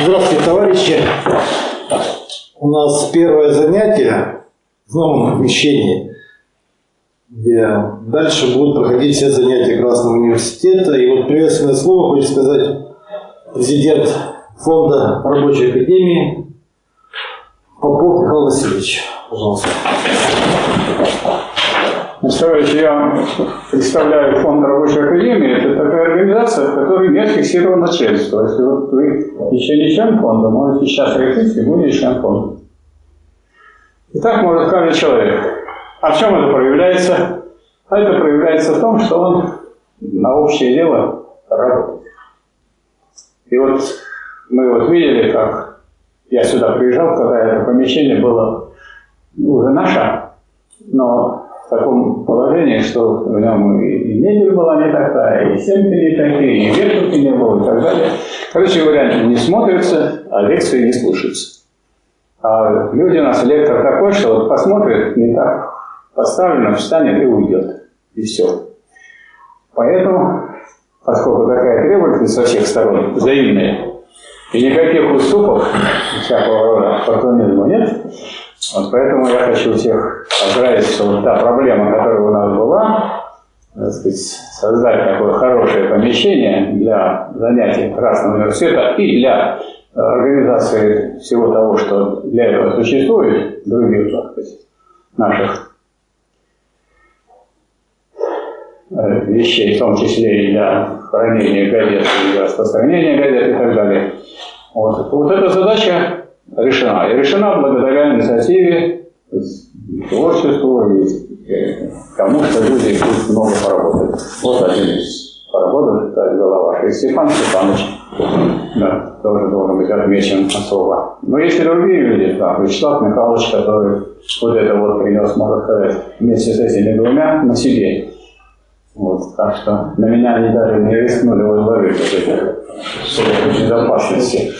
Здравствуйте, товарищи. У нас первое занятие в новом помещении, где дальше будут проходить все занятия Красного университета. И вот приветственное слово хочет сказать президент фонда рабочей академии Попов Михаил Васильевич. Пожалуйста. Товарищи, я представляю фонд рабочей академии. Это такая организация, в которой нет фиксированного членства. Если вот вы еще не член фонда, можете сейчас решить и будете член фонда. И так может каждый человек. А в чем это проявляется? А это проявляется в том, что он на общее дело работает. И вот мы вот видели, как я сюда приезжал, когда это помещение было уже наше, но в таком положении, что в нем и мебель была не такая, и стенки не такие, и вертушки не было, и так далее. Короче говоря, не смотрится, а лекции не слушаются. А люди у нас, лектор такой, что вот посмотрит, не так поставлено, встанет и уйдет. И все. Поэтому, поскольку такая требовательность со всех сторон взаимная, и никаких уступок, всякого рода оппортунизма нет, вот поэтому я хочу всех поздравить, что вот та проблема, которая у нас была, так сказать, создать такое хорошее помещение для занятий Красного университета и для э, организации всего того, что для этого существует, других так сказать, наших э, вещей, в том числе и для хранения газет, и для распространения газет и так далее. Вот, вот эта задача решена. И решена благодаря инициативе, творчеству и тому, что люди тут много поработали. Вот один из поработал, это голова. И Степан Степанович да, тоже должен быть отмечен особо. Но есть и другие люди, да, Вячеслав Михайлович, который вот это вот принес, можно сказать, вместе с этими двумя на себе. Вот, так что на меня они даже не рискнули возложить вот эти безопасности.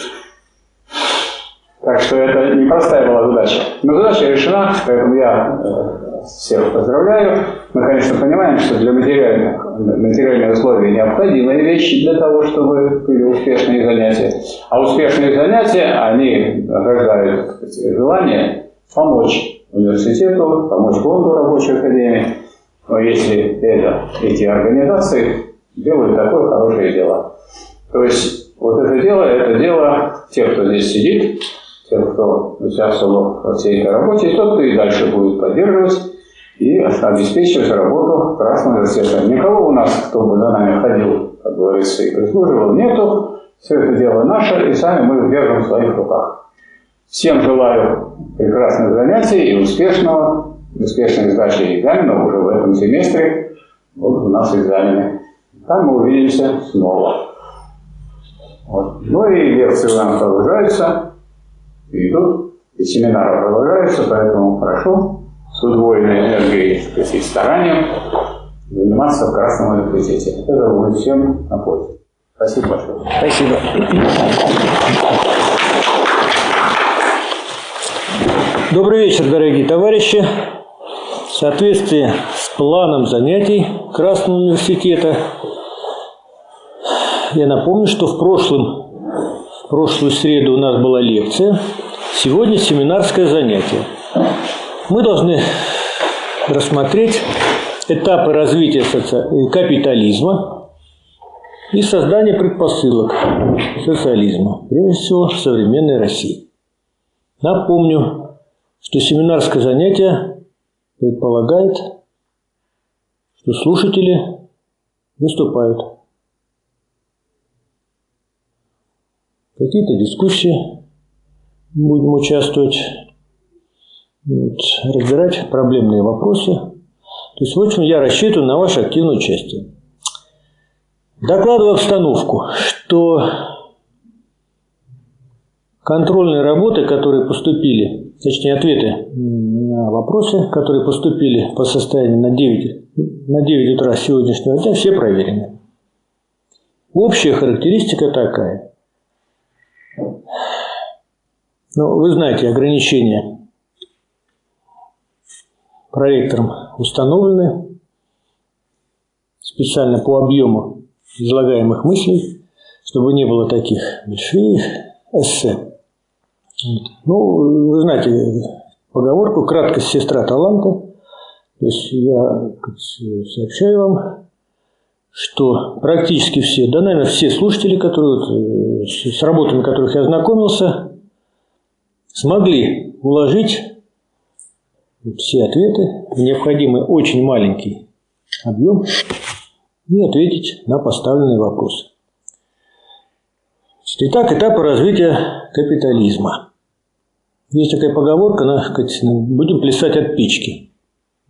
Так что это непростая была задача. Но задача решена, поэтому я э, всех поздравляю. Мы, конечно, понимаем, что для материальных, материальных условий необходимые вещи для того, чтобы были успешные занятия. А успешные занятия, они рождают сказать, желание помочь университету, помочь фонду рабочей академии. Но если это, эти организации делают такое хорошее дело. То есть вот это дело, это дело тех, кто здесь сидит, тех, кто участвовал во всей этой работе, тот, кто и дальше будет поддерживать и обеспечивать работу Красного университета. Никого у нас, кто бы за нами ходил, как говорится, и прислуживал, нету. Все это дело наше, и сами мы держим в своих руках. Всем желаю прекрасных занятий и успешного, успешной сдачи экзаменов уже в этом семестре. Вот у нас экзамены. Там мы увидимся снова. Вот. Ну и лекции у нас продолжаются идут, и семинары продолжаются, поэтому прошу с удвоенной энергией и старанием заниматься в Красном университете. Это будет всем на пользу. Спасибо большое. Спасибо. Добрый вечер, дорогие товарищи. В соответствии с планом занятий Красного университета, я напомню, что в прошлом прошлую среду у нас была лекция, сегодня семинарское занятие. Мы должны рассмотреть этапы развития соци... капитализма и создания предпосылок социализма, прежде всего в современной России. Напомню, что семинарское занятие предполагает, что слушатели выступают. Какие-то дискуссии будем участвовать, разбирать проблемные вопросы. То есть, в общем, я рассчитываю на ваше активное участие. Докладываю обстановку, что контрольные работы, которые поступили, точнее ответы на вопросы, которые поступили по состоянию на 9, на 9 утра сегодняшнего дня, все проверены. Общая характеристика такая. Ну, вы знаете, ограничения проектором установлены специально по объему излагаемых мыслей, чтобы не было таких больших эссе. Ну, вы знаете поговорку «краткость сестра таланта». То есть я сообщаю вам, что практически все, да, наверное, все слушатели, которые, вот, с работами которых я знакомился, смогли уложить все ответы в необходимый очень маленький объем и ответить на поставленные вопросы. Итак, этапы развития капитализма. Есть такая поговорка, она, будем плясать от печки.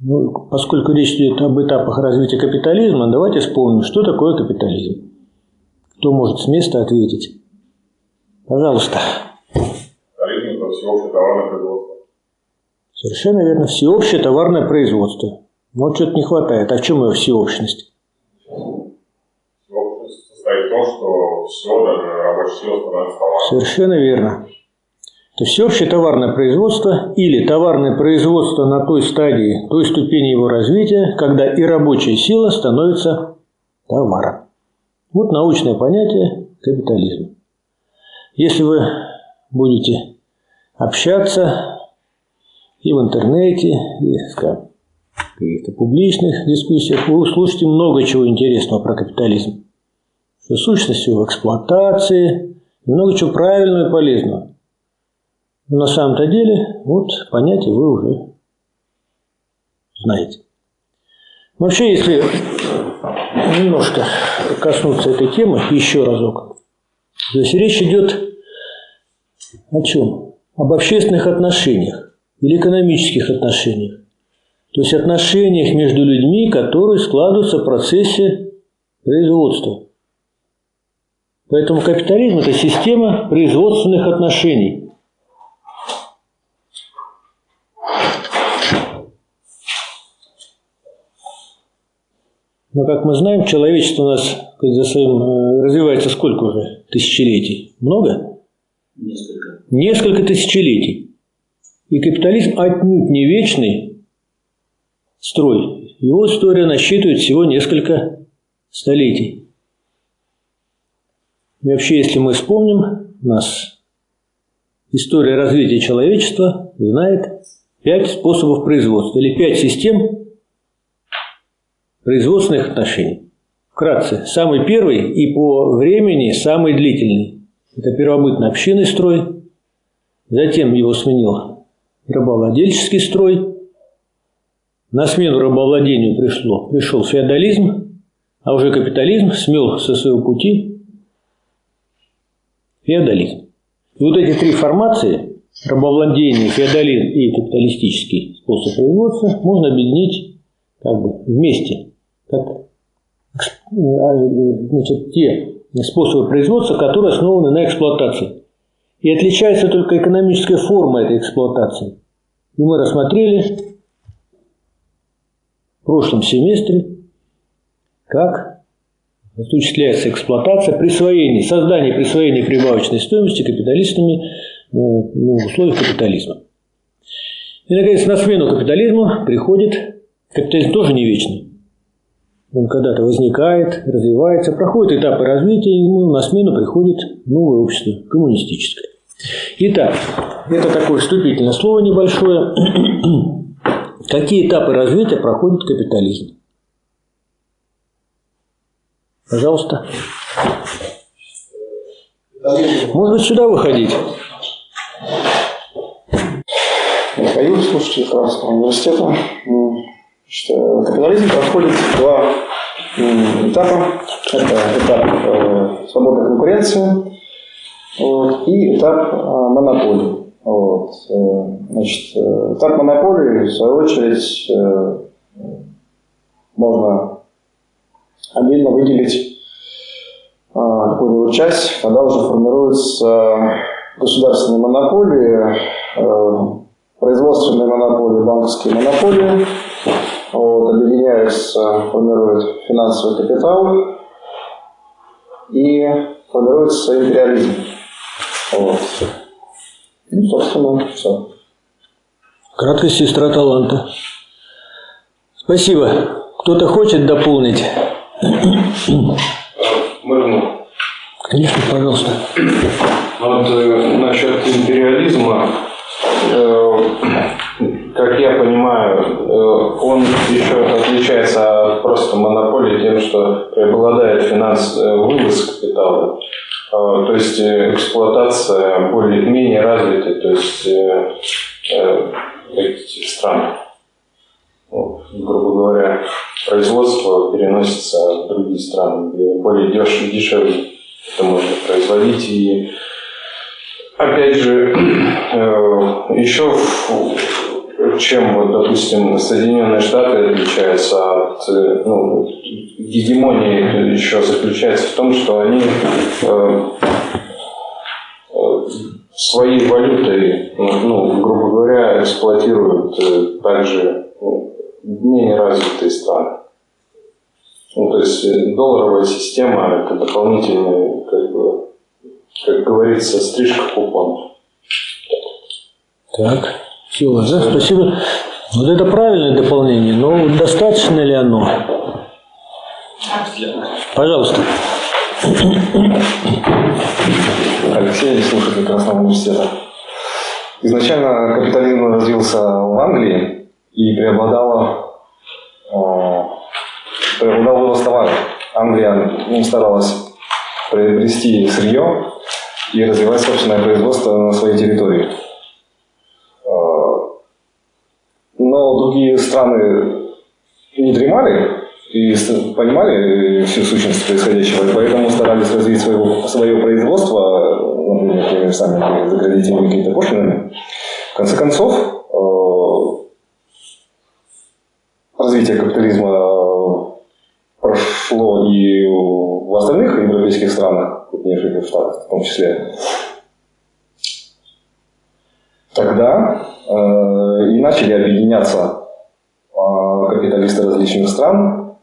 Ну, поскольку речь идет об этапах развития капитализма, давайте вспомним, что такое капитализм. Кто может с места ответить? Пожалуйста. Капитализм – всеобщее товарное производство. Совершенно верно. Всеобщее товарное производство. Вот что-то не хватает. А в чем его всеобщность? Всеобщность состоит в том, что все, даже рабочая сила становится товаром. Совершенно верно. То есть всеобщее товарное производство или товарное производство на той стадии, той ступени его развития, когда и рабочая сила становится товаром. Вот научное понятие капитализма. Если вы будете общаться и в интернете, и в каких-то публичных дискуссиях, вы услышите много чего интересного про капитализм. Что сущность его эксплуатации, и много чего правильного и полезного. Но на самом-то деле, вот понятие вы уже знаете. Вообще, если немножко коснуться этой темы еще разок, то есть речь идет о чем? Об общественных отношениях или экономических отношениях. То есть отношениях между людьми, которые складываются в процессе производства. Поэтому капитализм – это система производственных отношений – Но, как мы знаем, человечество у нас э, развивается сколько уже тысячелетий? Много? Несколько. Несколько тысячелетий. И капитализм отнюдь не вечный строй. Его история насчитывает всего несколько столетий. И вообще, если мы вспомним, у нас история развития человечества знает пять способов производства или пять систем производственных отношений. Вкратце, самый первый и по времени самый длительный – это первобытно-общинный строй, затем его сменил рабовладельческий строй, на смену рабовладению пришло, пришел феодализм, а уже капитализм смел со своего пути феодализм. И вот эти три формации – рабовладение, феодализм и капиталистический способ производства – можно объединить как бы вместе как значит, те способы производства, которые основаны на эксплуатации. И отличается только экономическая форма этой эксплуатации. И мы рассмотрели в прошлом семестре, как осуществляется эксплуатация, присвоение, создание присвоение прибавочной стоимости капиталистами э, ну, в условиях капитализма. И, наконец, на смену капитализму приходит, капитализм тоже не вечный, он когда-то возникает, развивается, проходит этапы развития, и ему на смену приходит новое общество, коммунистическое. Итак, это такое вступительное слово небольшое. Какие этапы развития проходит капитализм? Пожалуйста. Быть, сюда выходить? Михаил, слушатель Красного университета. Капитализм проходит два этапа. Это этап э, свободной конкуренции вот, и этап э, монополии. Вот. Э, значит, этап монополии, в свою очередь, можно отдельно выделить какую-нибудь часть, когда уже формируются государственные монополии, производственные монополии, банковские монополии, вот, объединяются, формируют финансовый капитал и формируется империализм. Вот. Ну, собственно, все. Краткая сестра таланта. Спасибо. Кто-то хочет дополнить? Можно. Конечно, пожалуйста. Вот э, насчет империализма, э, как я понимаю, э, он еще отличается от просто монополии тем, что преобладает финанс, э, вывоз капитала. Э, то есть э, эксплуатация более-менее развитой, то есть э, стран. Вот, грубо говоря, производство переносится в другие страны, где более деш- дешевле это можно производить. И опять же, еще чем, вот, допустим, Соединенные Штаты отличаются от э, ну, гегемонии еще заключается в том, что они э, э, своей валютой, ну, грубо говоря, эксплуатируют э, также ну, менее развитые страны. Ну, то есть долларовая система – это дополнительный, как бы, как говорится, стрижка купонов. Так, вас, да? Спасибо. Вот это правильное дополнение, но достаточно ли оно? Пожалуйста. Алексей, слушатель Красного университета. Изначально капитализм развился в Англии и преобладало, э, преобладал вывоз товаров. Англия ну, старалась приобрести сырье и развивать собственное производство на своей территории. Э, Но другие страны не дремали и понимали всю сущность происходящего, поэтому старались развить своего, свое производство, например, теми же самыми заградительными какими-то пошлинами. В конце концов, э, развитие капитализма прошло и в остальных европейских странах, крупнейших штатах в том числе. Тогда э, и начали объединяться э, капиталисты различных стран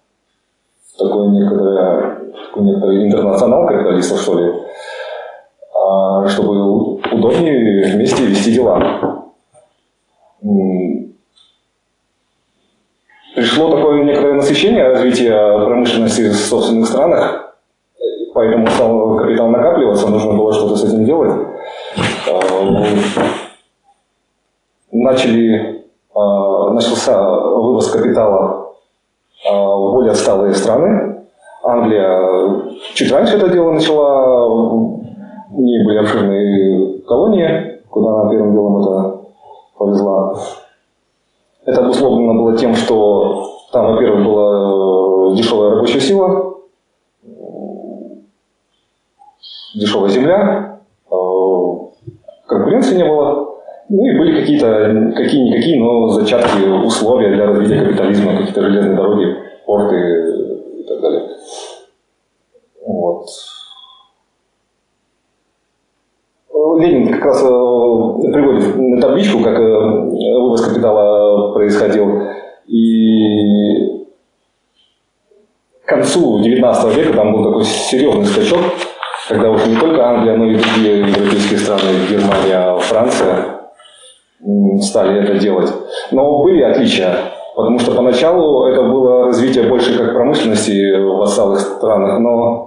в такой некоторый, такой некоторый интернационал капиталистов, что ли, а, чтобы удобнее вместе вести дела. Пришло такое некоторое насыщение развития промышленности в собственных странах, поэтому стал капитал накапливаться, нужно было что-то с этим делать. А, Начали, а, начался вывоз капитала а, в более отсталые страны. Англия чуть раньше это дело начала, у нее были обширные колонии, куда она первым делом это повезла. Это обусловлено было тем, что там, во-первых, была э, дешевая рабочая сила, дешевая земля, э, конкуренции не было. Ну и были какие-то, какие-никакие, но зачатки, условия для развития капитализма, какие-то железные дороги, порты и так далее. Вот. Ленин как раз э, приводит на табличку, как э, вывоз капитала происходил. И к концу 19 века там был такой серьезный скачок, когда уже не только Англия, но и другие европейские страны, Германия, Франция стали это делать. Но были отличия, потому что поначалу это было развитие больше как промышленности в отсталых странах, но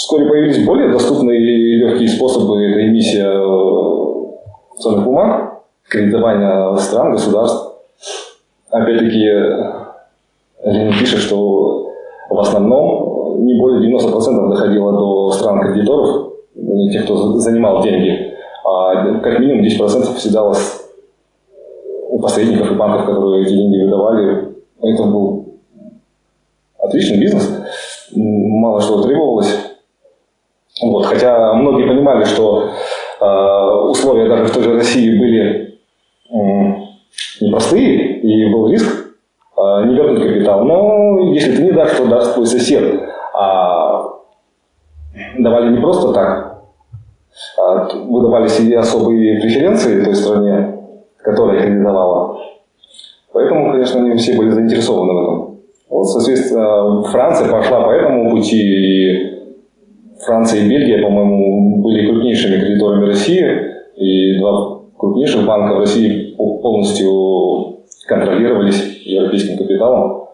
Вскоре появились более доступные и легкие способы. Это эмиссия э, ценных бумаг, кредитование стран, государств. Опять-таки, Ленин пишет, что в основном не более 90% доходило до стран кредиторов, ну, тех, кто занимал деньги, а как минимум 10% оседалось у посредников и банков, которые эти деньги выдавали. Это был отличный бизнес, мало что требовалось. Вот, хотя многие понимали, что э, условия даже в той же России были э, непростые, и был риск э, не вернуть капитал. Но если ты не дашь, то даст твой сосед. А давали не просто так. А выдавались и особые преференции той стране, которая кредитовала. Поэтому, конечно, не все были заинтересованы в этом. Вот, соответственно, Франция пошла по этому пути, и Франция и Бельгия, по-моему, были крупнейшими кредиторами России, и два крупнейших банка в России полностью контролировались европейским капиталом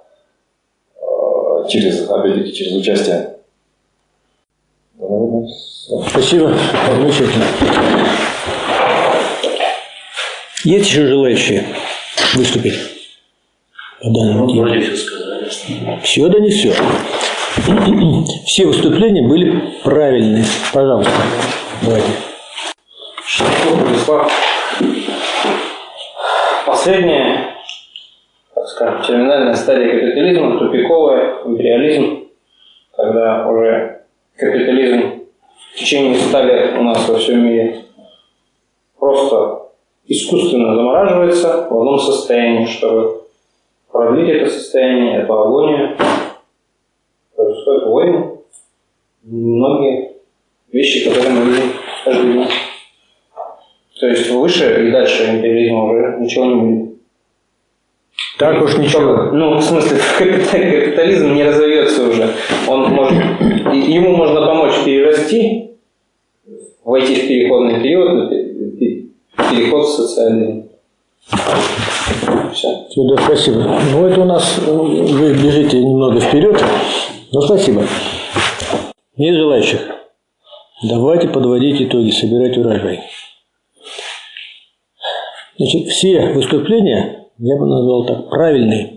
через, опять-таки, через участие Спасибо. Замечательно. Есть еще желающие выступить по данному теме? Вроде все сказали. Все да не все. Все выступления были правильные. Пожалуйста. Давайте. Владислав. Последняя, так скажем, терминальная стадия капитализма, тупиковая, империализм, когда уже капитализм в течение ста лет у нас во всем мире просто искусственно замораживается в одном состоянии, чтобы продлить это состояние, эту агонию, происходят войны, многие вещи, которые мы видим каждый день. То есть выше и дальше империализма уже ничего не будет. Так уж ничего. Ну, в смысле, капитализм не разовьется уже. Он может, ему можно помочь перерасти, войти в переходный период, пе- пе- переход в социализм. Все. Все, да, спасибо. Ну, это у нас, вы бежите немного вперед. Ну, спасибо. Нет желающих? Давайте подводить итоги, собирать урожай. Значит, все выступления, я бы назвал так, правильные.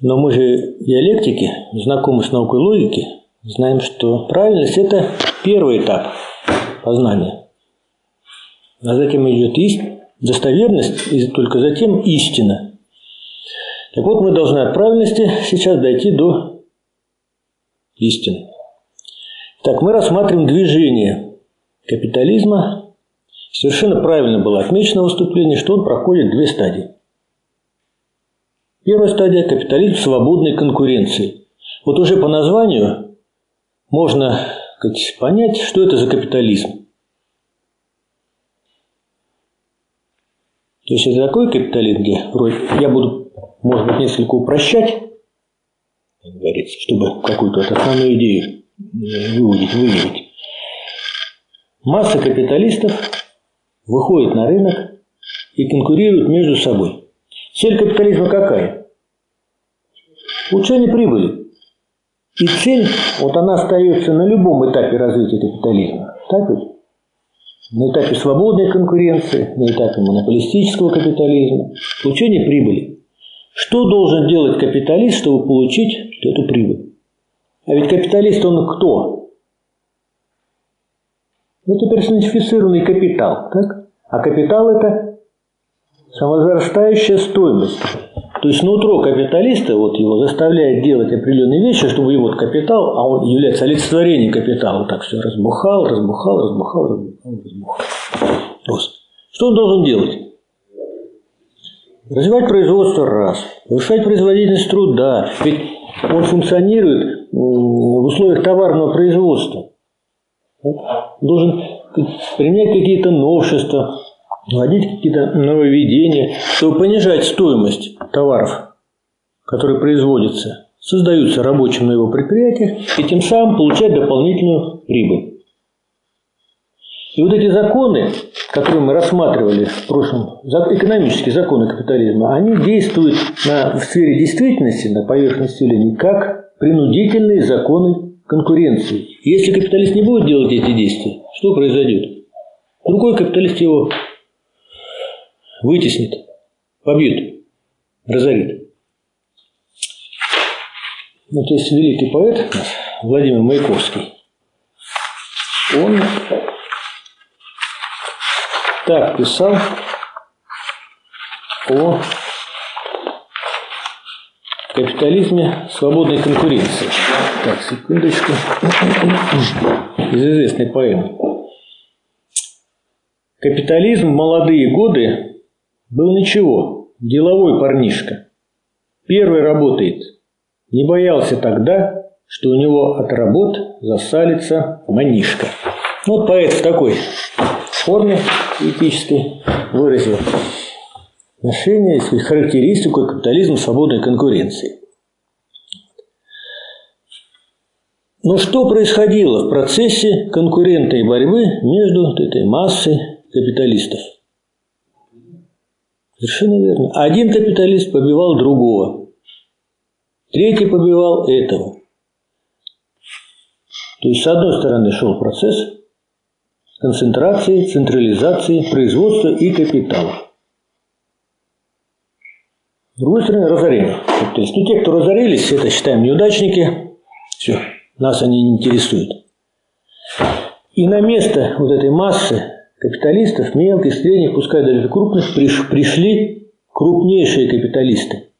Но мы же диалектики, знакомы с наукой логики, знаем, что правильность – это первый этап познания. А затем идет ист... достоверность, и только затем истина. Так вот, мы должны от правильности сейчас дойти до истины. Так, мы рассматриваем движение капитализма. Совершенно правильно было отмечено в выступлении, что он проходит две стадии. Первая стадия – капитализм свободной конкуренции. Вот уже по названию можно сказать, понять, что это за капитализм. То есть это такой капитализм, где я буду, может быть, несколько упрощать, как говорится, чтобы какую-то вот основную идею э, выудить, выявить. Масса капиталистов выходит на рынок и конкурирует между собой. Цель капитализма какая? Улучшение прибыли. И цель, вот она остается на любом этапе развития капитализма. Так ведь? На этапе свободной конкуренции, на этапе монополистического капитализма, получение прибыли. Что должен делать капиталист, чтобы получить эту прибыль? А ведь капиталист он кто? Это персонифицированный капитал, так? А капитал это самозарастающая стоимость. То есть нутро капиталиста вот его заставляет делать определенные вещи, чтобы его вот капитал, а он является олицетворением капитала, так все разбухал, разбухал, разбухал, разбухал, разбухал. Просто. Что он должен делать? Развивать производство раз, повышать производительность труда. Ведь он функционирует в условиях товарного производства. Должен применять какие-то новшества, вводить какие-то нововведения, чтобы понижать стоимость товаров, которые производятся, создаются рабочим на его предприятиях, и тем самым получать дополнительную прибыль. И вот эти законы, которые мы рассматривали в прошлом, экономические законы капитализма, они действуют на, в сфере действительности, на поверхности явлений, как принудительные законы конкуренции. Если капиталист не будет делать эти действия, что произойдет? Другой капиталист его вытеснит, побьет, разорит. Вот есть великий поэт Владимир Маяковский. Он так писал о капитализме свободной конкуренции. Так, секундочку. Из известной поэмы. Капитализм в молодые годы был ничего, деловой парнишка. Первый работает. Не боялся тогда, что у него от работ засалится манишка. Вот поэт в такой форме этической выразил отношение, характеристику капитализма свободной конкуренции. Но что происходило в процессе конкурентной борьбы между этой массой капиталистов? Совершенно верно. Один капиталист побивал другого, третий побивал этого. То есть, с одной стороны, шел процесс концентрации, централизации, производства и капитала. С другой стороны, разорение. То есть, ну, те, кто разорились, это считаем неудачники. Все, нас они не интересуют. И на место вот этой массы капиталистов, мелких, средних, пускай даже крупных, пришли крупнейшие капиталисты.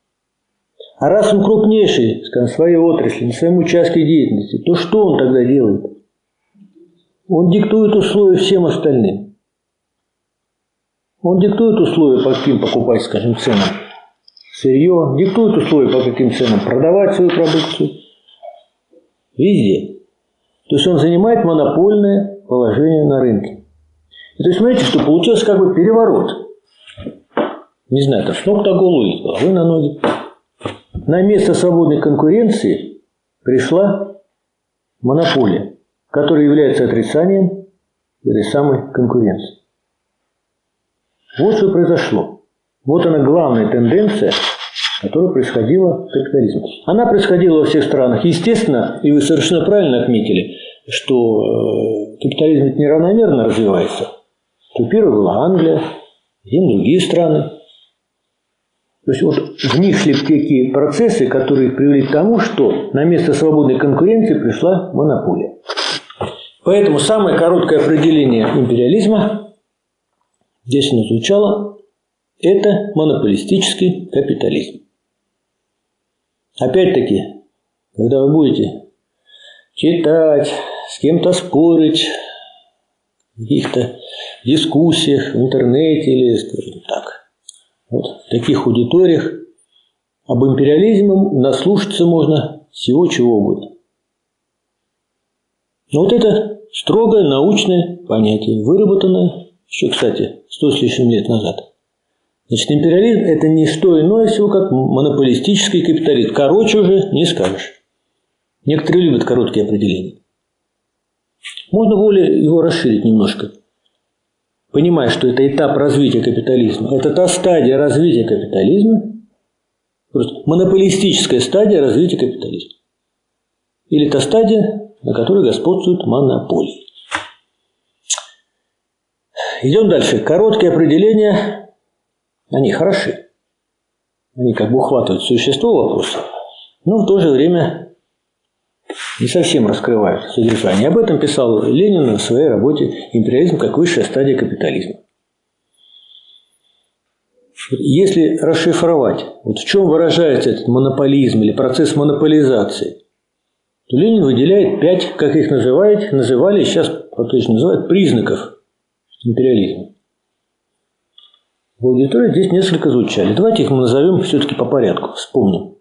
А раз он крупнейший, скажем, в своей отрасли, на своем участке деятельности, то что он тогда делает? Он диктует условия всем остальным. Он диктует условия, по каким покупать, скажем, ценам сырье, диктует условия, по каким ценам продавать свою продукцию. Везде. То есть он занимает монопольное положение на рынке. И то есть смотрите, что получился как бы переворот. Не знаю, там с ног на голову или с головы на ноги. На место свободной конкуренции пришла монополия, которая является отрицанием этой самой конкуренции. Вот что произошло. Вот она главная тенденция, которая происходила в капитализме. Она происходила во всех странах. Естественно, и вы совершенно правильно отметили, что э, капитализм неравномерно развивается. Была Англия, затем другие страны. То есть вот в них шли такие процессы, которые привели к тому, что на место свободной конкуренции пришла монополия. Поэтому самое короткое определение империализма, здесь оно звучало, это монополистический капитализм. Опять-таки, когда вы будете читать, с кем-то спорить, каких-то дискуссиях в интернете или, скажем так, вот в таких аудиториях об империализме наслушаться можно всего чего угодно. Но вот это строгое научное понятие, выработанное еще, кстати, сто с лишним лет назад. Значит, империализм – это не что иное всего, как монополистический капитализм. Короче уже не скажешь. Некоторые любят короткие определения. Можно более его расширить немножко – понимая, что это этап развития капитализма, это та стадия развития капитализма, просто монополистическая стадия развития капитализма. Или та стадия, на которой господствуют монополии. Идем дальше. Короткие определения, они хороши. Они как бы ухватывают существо вопроса, но в то же время не совсем раскрывают содержание. Об этом писал Ленин в своей работе «Империализм как высшая стадия капитализма». Если расшифровать, вот в чем выражается этот монополизм или процесс монополизации, то Ленин выделяет пять, как их называют, называли, сейчас по-точно называют, признаков империализма. В аудитории здесь несколько звучали. Давайте их мы назовем все-таки по порядку, вспомним.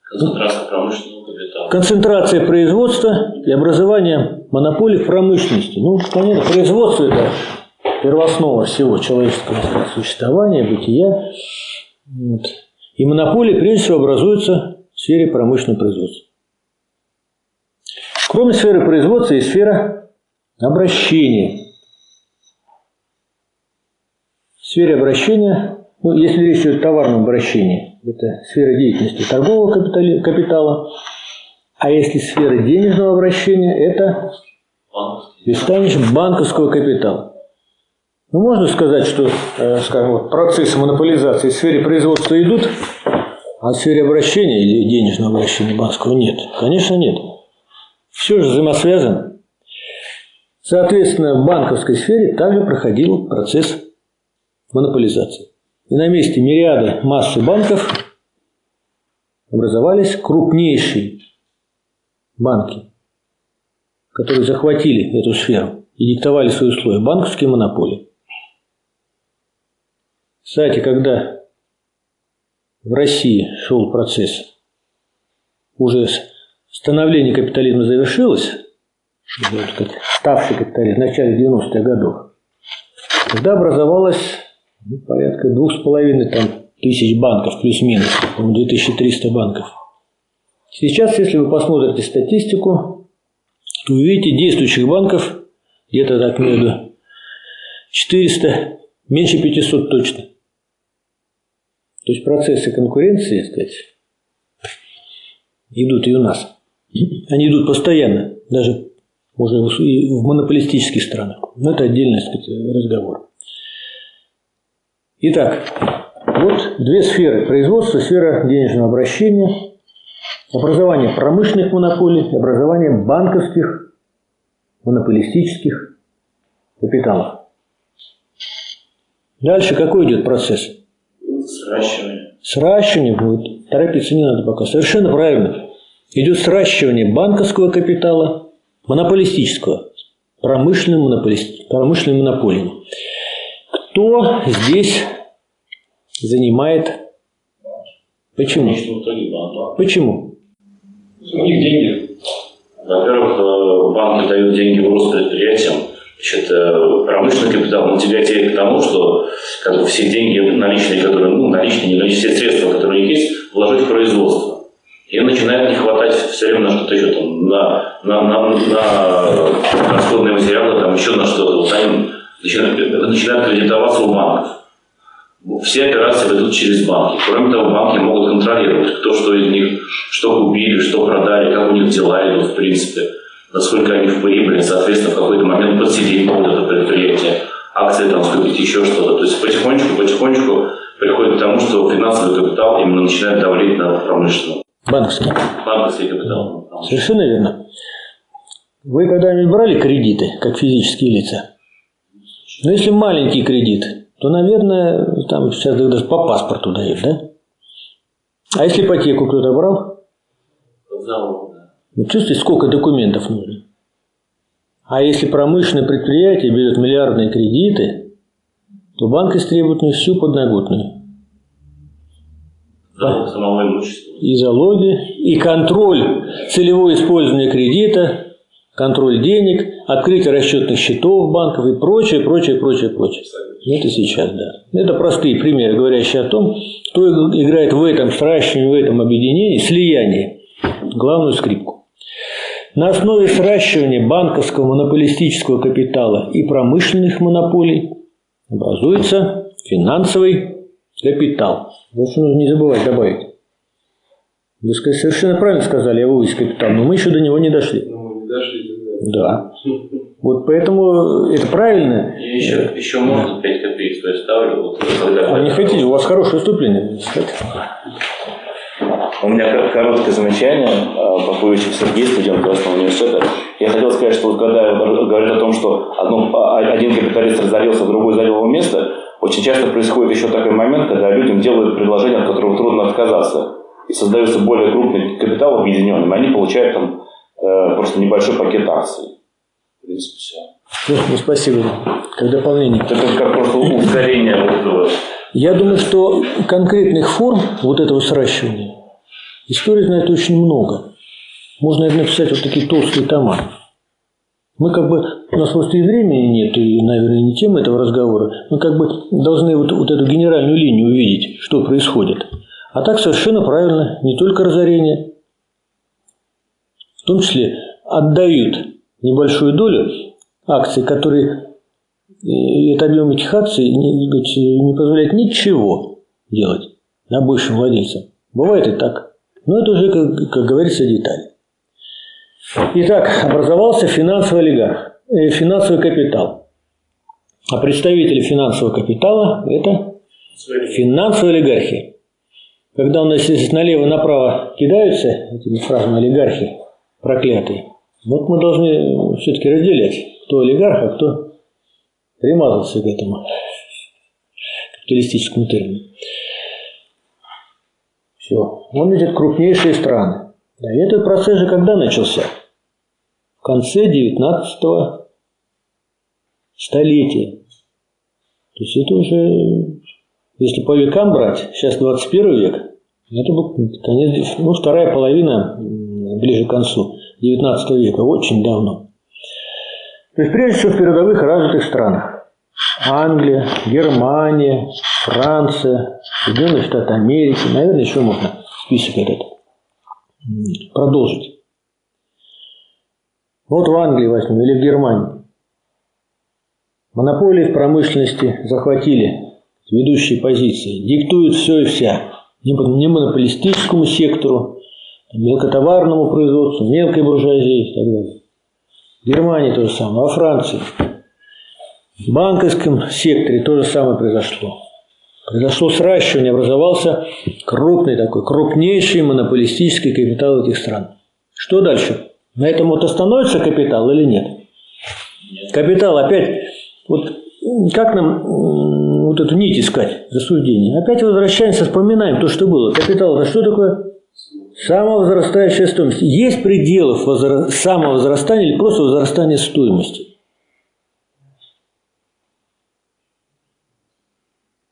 Концентрация промышленного. Концентрация производства и образование монополий промышленности. Ну, понятно, производство – это первооснова всего человеческого существования, бытия. Вот. И монополии, прежде всего, образуются в сфере промышленного производства. Кроме сферы производства и сфера обращения. В сфере обращения, ну, если речь идет о товарном обращении, это сфера деятельности торгового капитала, а если сфера денежного обращения, это пристанище банковского капитала. Ну, можно сказать, что, э, скажем, вот процессы монополизации в сфере производства идут, а в сфере обращения или денежного обращения банковского нет? Конечно, нет. Все же взаимосвязано. Соответственно, в банковской сфере также проходил процесс монополизации. И на месте мириады массы банков образовались крупнейшие банки, которые захватили эту сферу и диктовали свои условия, банковские монополии. Кстати, когда в России шел процесс, уже становление капитализма завершилось, ставший капитализм в начале 90-х годов, тогда образовалась ну, порядка двух с половиной там, тысяч банков, плюс-минус, 2300 банков. Сейчас, если вы посмотрите статистику, то увидите действующих банков где-то так между 400, меньше 500 точно. То есть процессы конкуренции, сказать, идут и у нас. Они идут постоянно, даже уже и в монополистических странах. Но это отдельный сказать, разговор. Итак, вот две сферы. Производство, сфера денежного обращения, образование промышленных монополий, образование банковских монополистических капиталов. Дальше какой идет процесс? Сращивание. Сращивание будет. Торопиться не надо пока. Совершенно правильно. Идет сращивание банковского капитала, монополистического, промышленным, монополист, промышленным монополиями. Кто здесь занимает? Почему? Почему? У них деньги. Во-первых, э, банки дают деньги в рост предприятиям. Значит, э, промышленный капитал мотивирует к тому, что как бы, все деньги наличные, которые, ну, наличные, наличные, все средства, которые у них есть, вложить в производство. И начинает не хватать все время на что-то еще там, на, на, на, на расходные материалы, там еще на что-то. Вот они начинают, начинают кредитоваться у банков. Все операции ведут через банки. Кроме того, банки могут контролировать, кто что из них, что купили, что продали, как у них дела идут, в принципе, насколько они в прибыли, соответственно, в какой-то момент подселить могут это предприятие, акции там скупить, еще что-то. То есть потихонечку, потихонечку приходит к тому, что финансовый капитал именно начинает давлеть на промышленную. Банковский. Банковский капитал. Совершенно верно. Вы когда-нибудь брали кредиты, как физические лица? Но если маленький кредит, то, наверное, там сейчас даже по паспорту дают, да? А если ипотеку кто-то брал? Залог, да. Вы чувствуете, сколько документов нужно? А если промышленное предприятие берет миллиардные кредиты, то банк истребует не всю подноготную. Залог самого имущества. И залоги, и контроль целевого использования кредита, контроль денег, открытие расчетных счетов банков и прочее, прочее, прочее, прочее. Это сейчас, да. Это простые примеры, говорящие о том, кто играет в этом сращивании, в этом объединении, слиянии главную скрипку. На основе сращивания банковского монополистического капитала и промышленных монополий образуется финансовый капитал. Вот что нужно не забывать добавить. Вы совершенно правильно сказали, я вывез капитал, но мы еще до него не дошли. Ну, не дошли. Да. Вот поэтому это правильно. И еще, еще можно 5 копеек свои ставлю. Вот, когда А не хотите? У вас хорошее выступление. У меня кор- короткое замечание э, по поводу Сергей, студент Государственного университета. Я хотел сказать, что вот когда говорят о том, что одно, а, один капиталист разорился, другой занял его место, очень часто происходит еще такой момент, когда людям делают предложение, от которого трудно отказаться. И создается более крупный капитал объединенным, и они получают там э, просто небольшой пакет акций. В принципе, все. Ну, спасибо. Как дополнение. Это как просто ускорение этого. Я думаю, что конкретных форм вот этого сращивания история знает очень много. Можно написать вот такие толстые тома. Мы как бы, у нас просто и времени нет, и, наверное, не тема этого разговора. Мы как бы должны вот, вот эту генеральную линию увидеть, что происходит. А так совершенно правильно, не только разорение, в том числе отдают небольшую долю акций, которые и этот объем этих акций не, не позволяет ничего делать на большим владельцам. Бывает и так. Но это уже, как, как говорится, детали. Итак, образовался финансовый олигарх, э, финансовый капитал. А представители финансового капитала – это финансовая олигархия. Когда у нас здесь налево-направо кидаются этими фразами олигархи проклятые, вот мы должны все-таки разделять, кто олигарх, а кто примазался к этому капиталистическому термину. Все. Вон идет крупнейшие страны. И этот процесс же когда начался? В конце 19 столетия. То есть это уже, если по векам брать, сейчас 21 век, это был конец, ну, вторая половина, ближе к концу 19 века, очень давно. То есть, прежде всего, в передовых развитых странах. Англия, Германия, Франция, Соединенные Штаты Америки. Наверное, еще можно список этот продолжить. Вот в Англии возьмем или в Германии. Монополии в промышленности захватили ведущие позиции, диктуют все и вся. Не монополистическому сектору, мелкотоварному производству, мелкой буржуазии и так далее. В Германии то же самое, во Франции. В банковском секторе то же самое произошло. Произошло сращивание, образовался крупный такой, крупнейший монополистический капитал этих стран. Что дальше? На этом вот остановится капитал или нет? Капитал опять, вот как нам вот эту нить искать рассуждение? Опять возвращаемся, вспоминаем то, что было. Капитал это что такое? Самовозрастающая стоимость. Есть пределы возра... самовозрастания или просто возрастания стоимости?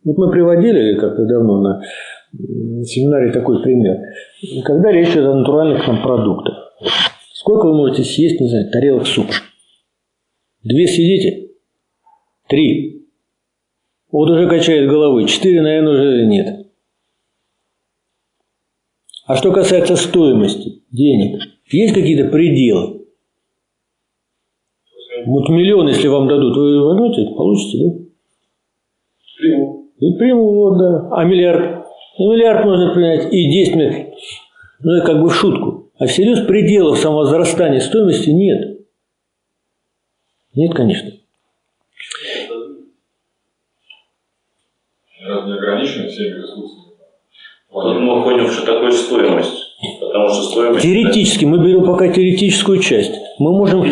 Вот мы приводили как-то давно на семинаре такой пример. Когда речь идет о натуральных там, продуктах. Сколько вы можете съесть, не знаю, тарелок супа? Две съедите? Три. Вот уже качает головой. Четыре, наверное, уже нет. А что касается стоимости денег, есть какие-то пределы? Вот миллион, если вам дадут, вы возьмете, получите, да? Приму. И приму, вот, да. А миллиард? И миллиард можно принять, и 10 миллиардов. Ну, это как бы в шутку. А всерьез пределов самовозрастания стоимости нет. Нет, конечно. Раз не ограничены всеми ресурсами. Тут мы уходим, что такое стоимость. Потому что стоимость... Теоретически, мы берем пока теоретическую часть. Мы можем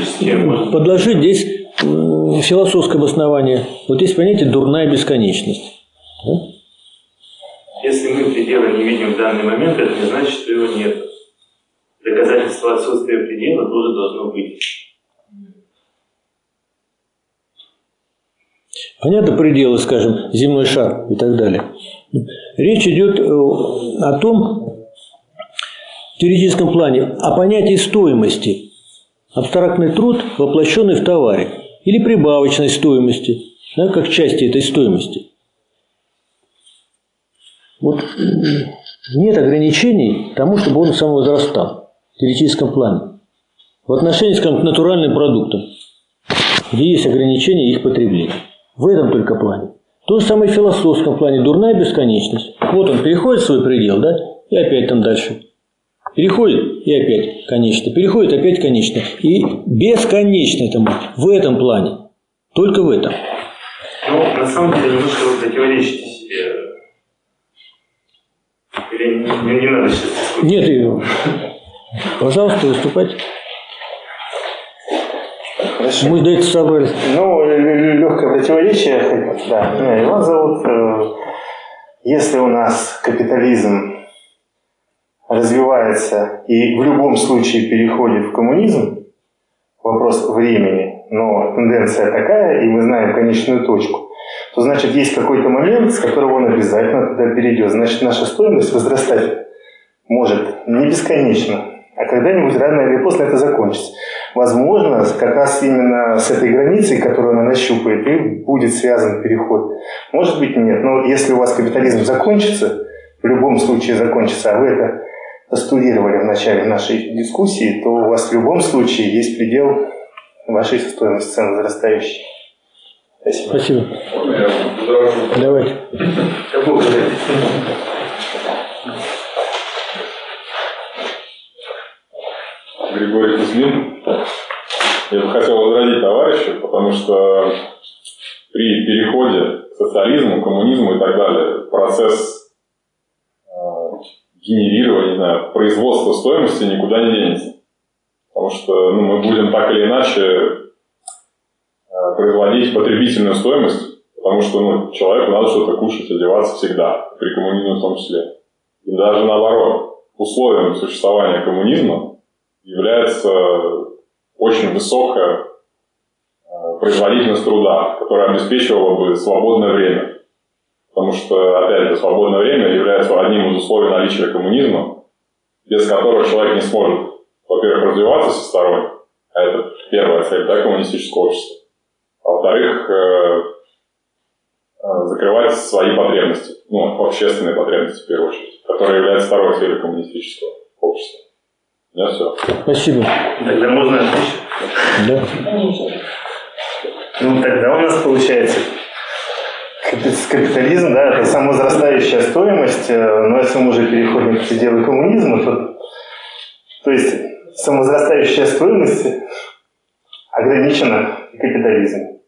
подложить здесь м, философское обоснование. Вот есть понятие «дурная бесконечность». Да? Если мы предела не видим в данный момент, это не значит, что его нет. Доказательство отсутствия предела тоже должно быть. Понятно пределы, скажем, земной шар и так далее. Речь идет э, о том, в теоретическом плане, о понятии стоимости. Абстрактный труд, воплощенный в товаре. Или прибавочной стоимости, да, как части этой стоимости. Вот нет ограничений тому, чтобы он самовозрастал в теоретическом плане. В отношении, скажем, к натуральным продуктам, где есть ограничения их потребления. В этом только плане. То же самое в философском плане. Дурная бесконечность. Вот он переходит свой предел, да, и опять там дальше. Переходит, и опять конечно. Переходит, опять конечно. И бесконечно это может. В этом плане. Только в этом. Ну, на самом деле, немножко вы противоречите себе. Или не, не- не надо сейчас? Нет, пожалуйста, выступайте. Хорошо. Мы этого собрались. Ну, легкое противоречие, да. Меня Иван зовут. Э, Если у нас капитализм развивается и в любом случае переходит в коммунизм, вопрос времени, но тенденция такая, и мы знаем конечную точку, то значит есть какой-то момент, с которого он обязательно туда перейдет. Значит, наша стоимость возрастать может не бесконечно, а когда-нибудь рано или поздно это закончится. Возможно, как раз именно с этой границей, которую она нащупает, и будет связан переход. Может быть, нет. Но если у вас капитализм закончится, в любом случае закончится, а вы это постулировали в начале нашей дискуссии, то у вас в любом случае есть предел вашей стоимости цен возрастающей. Спасибо. Спасибо. Давайте. Григорий Кузьмин. Я бы хотел возразить товарищу, потому что при переходе к социализму, коммунизму и так далее, процесс э, генерирования, не знаю, производства стоимости никуда не денется. Потому что ну, мы будем так или иначе э, производить потребительную стоимость, потому что ну, человеку надо что-то кушать, одеваться всегда, при коммунизме в том числе. И даже наоборот, условием существования коммунизма является очень высокая э, производительность труда, которая обеспечивала бы свободное время. Потому что, опять же, свободное время является одним из условий наличия коммунизма, без которого человек не сможет, во-первых, развиваться всесторонне, а это первая цель да, коммунистического общества, а во-вторых, э, э, закрывать свои потребности, ну, общественные потребности в первую очередь, которые являются второй целью коммунистического общества. Меня все. Спасибо. Тогда можно отвечать. Да. Ну, тогда у нас получается капи- капитализм, да, это самовозрастающая стоимость, э, но если мы уже переходим к пределу коммунизма, то То есть самовозрастающая стоимость ограничена капитализмом.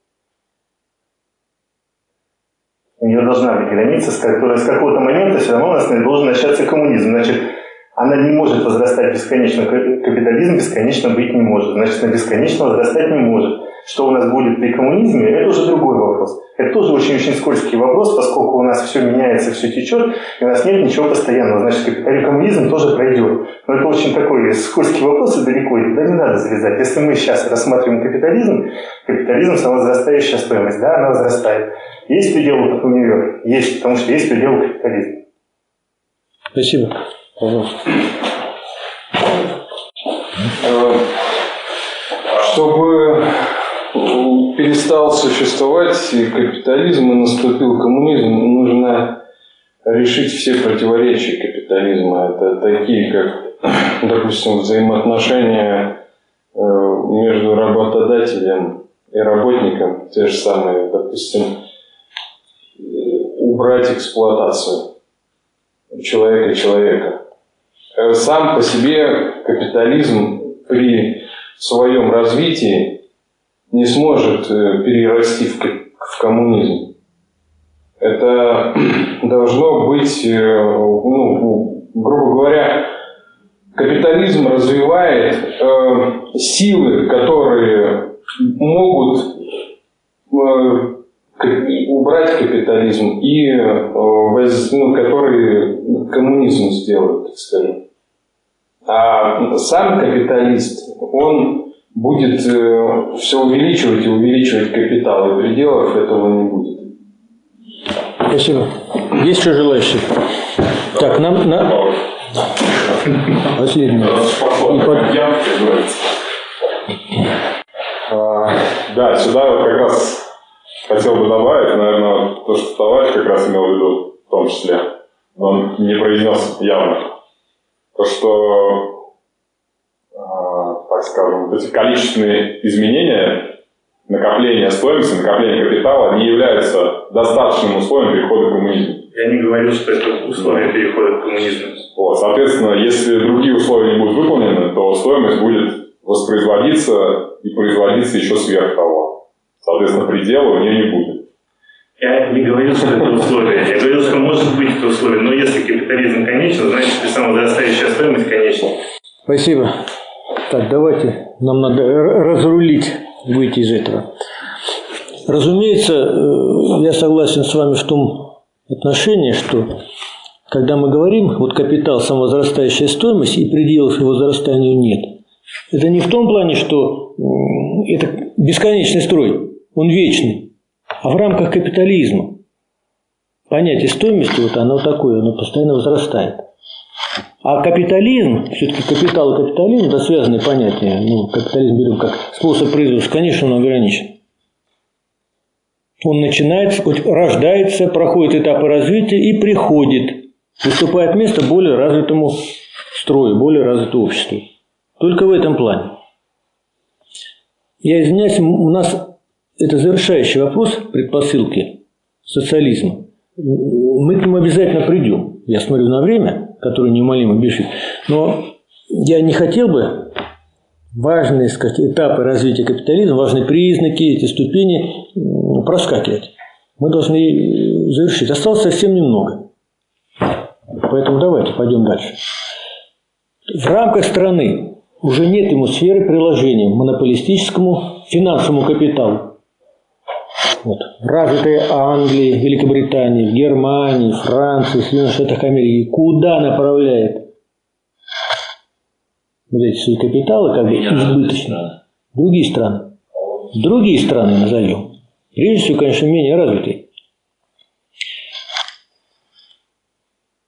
У нее должна быть граница, с которой с какого-то момента все равно у нас должен начаться коммунизм. Значит, она не может возрастать бесконечно. Капитализм бесконечно быть не может. Значит, она бесконечно возрастать не может. Что у нас будет при коммунизме, это уже другой вопрос. Это тоже очень-очень скользкий вопрос, поскольку у нас все меняется, все течет, и у нас нет ничего постоянного. Значит, коммунизм тоже пройдет. Но это очень такой скользкий вопрос и далеко, и туда не надо залезать. Если мы сейчас рассматриваем капитализм, капитализм – самовозрастающая стоимость, да, она возрастает. Есть предел, как у нее? Есть, потому что есть предел капитализма. Спасибо. Чтобы перестал существовать капитализм и наступил коммунизм, нужно решить все противоречия капитализма. Это такие, как, допустим, взаимоотношения э, между работодателем и работником, те же самые, допустим, убрать эксплуатацию человека и человека. Э, сам по себе капитализм при своем развитии не сможет э, перерасти в, в коммунизм. Это должно быть, э, ну, грубо говоря, капитализм развивает э, силы, которые могут э, убрать капитализм и э, воз, ну, которые коммунизм сделают, так скажем. А сам капиталист, он будет э, все увеличивать и увеличивать капитал, и пределов этого не будет. Спасибо. Есть еще желающие? Так, нам... На... Последний. А, да, сюда вот как раз хотел бы добавить, наверное, то, что товарищ как раз имел в виду в том числе, он не произнес явно. То, что, а, так скажем, эти количественные изменения, накопления стоимости, накопления капитала не являются достаточным условием перехода к коммунизму. Я не говорю, что это условие перехода к коммунизму. Вот, соответственно, если другие условия не будут выполнены, то стоимость будет воспроизводиться и производиться еще сверх того. Соответственно, предела у нее не будет. Я не говорю, что это условие. Я говорю, что может быть это условие. Но если капитализм конечен, значит и самозарастающая стоимость конечна. Спасибо. Так, давайте, нам надо разрулить, выйти из этого. Разумеется, э, я согласен с вами в том отношении, что когда мы говорим, вот капитал, самовозрастающая стоимость и пределов его возрастанию нет. Это не в том плане, что это бесконечный строй, он вечный, а в рамках капитализма. Понятие стоимости, вот оно такое, оно постоянно возрастает. А капитализм, все-таки капитал и капитализм, это связанные понятия. Ну, капитализм берем как способ производства, конечно, он ограничен. Он начинается, рождается, проходит этапы развития и приходит, выступает место более развитому строю, более развитому обществу. Только в этом плане. Я извиняюсь, у нас это завершающий вопрос предпосылки социализма. Мы к нему обязательно придем. Я смотрю на время, которое неумолимо бежит. Но я не хотел бы важные сказать, этапы развития капитализма, важные признаки, эти ступени проскакивать. Мы должны завершить. Осталось совсем немного. Поэтому давайте пойдем дальше. В рамках страны уже нет ему сферы приложения монополистическому финансовому капиталу. Вот. Развитые Англии, Великобритании, Германии, Франции, Соединенных Штатах Америки куда направляет вот эти свои капиталы, как бы избыточно? Другие страны. Другие страны назовем. Прежде всего, конечно, менее развитые.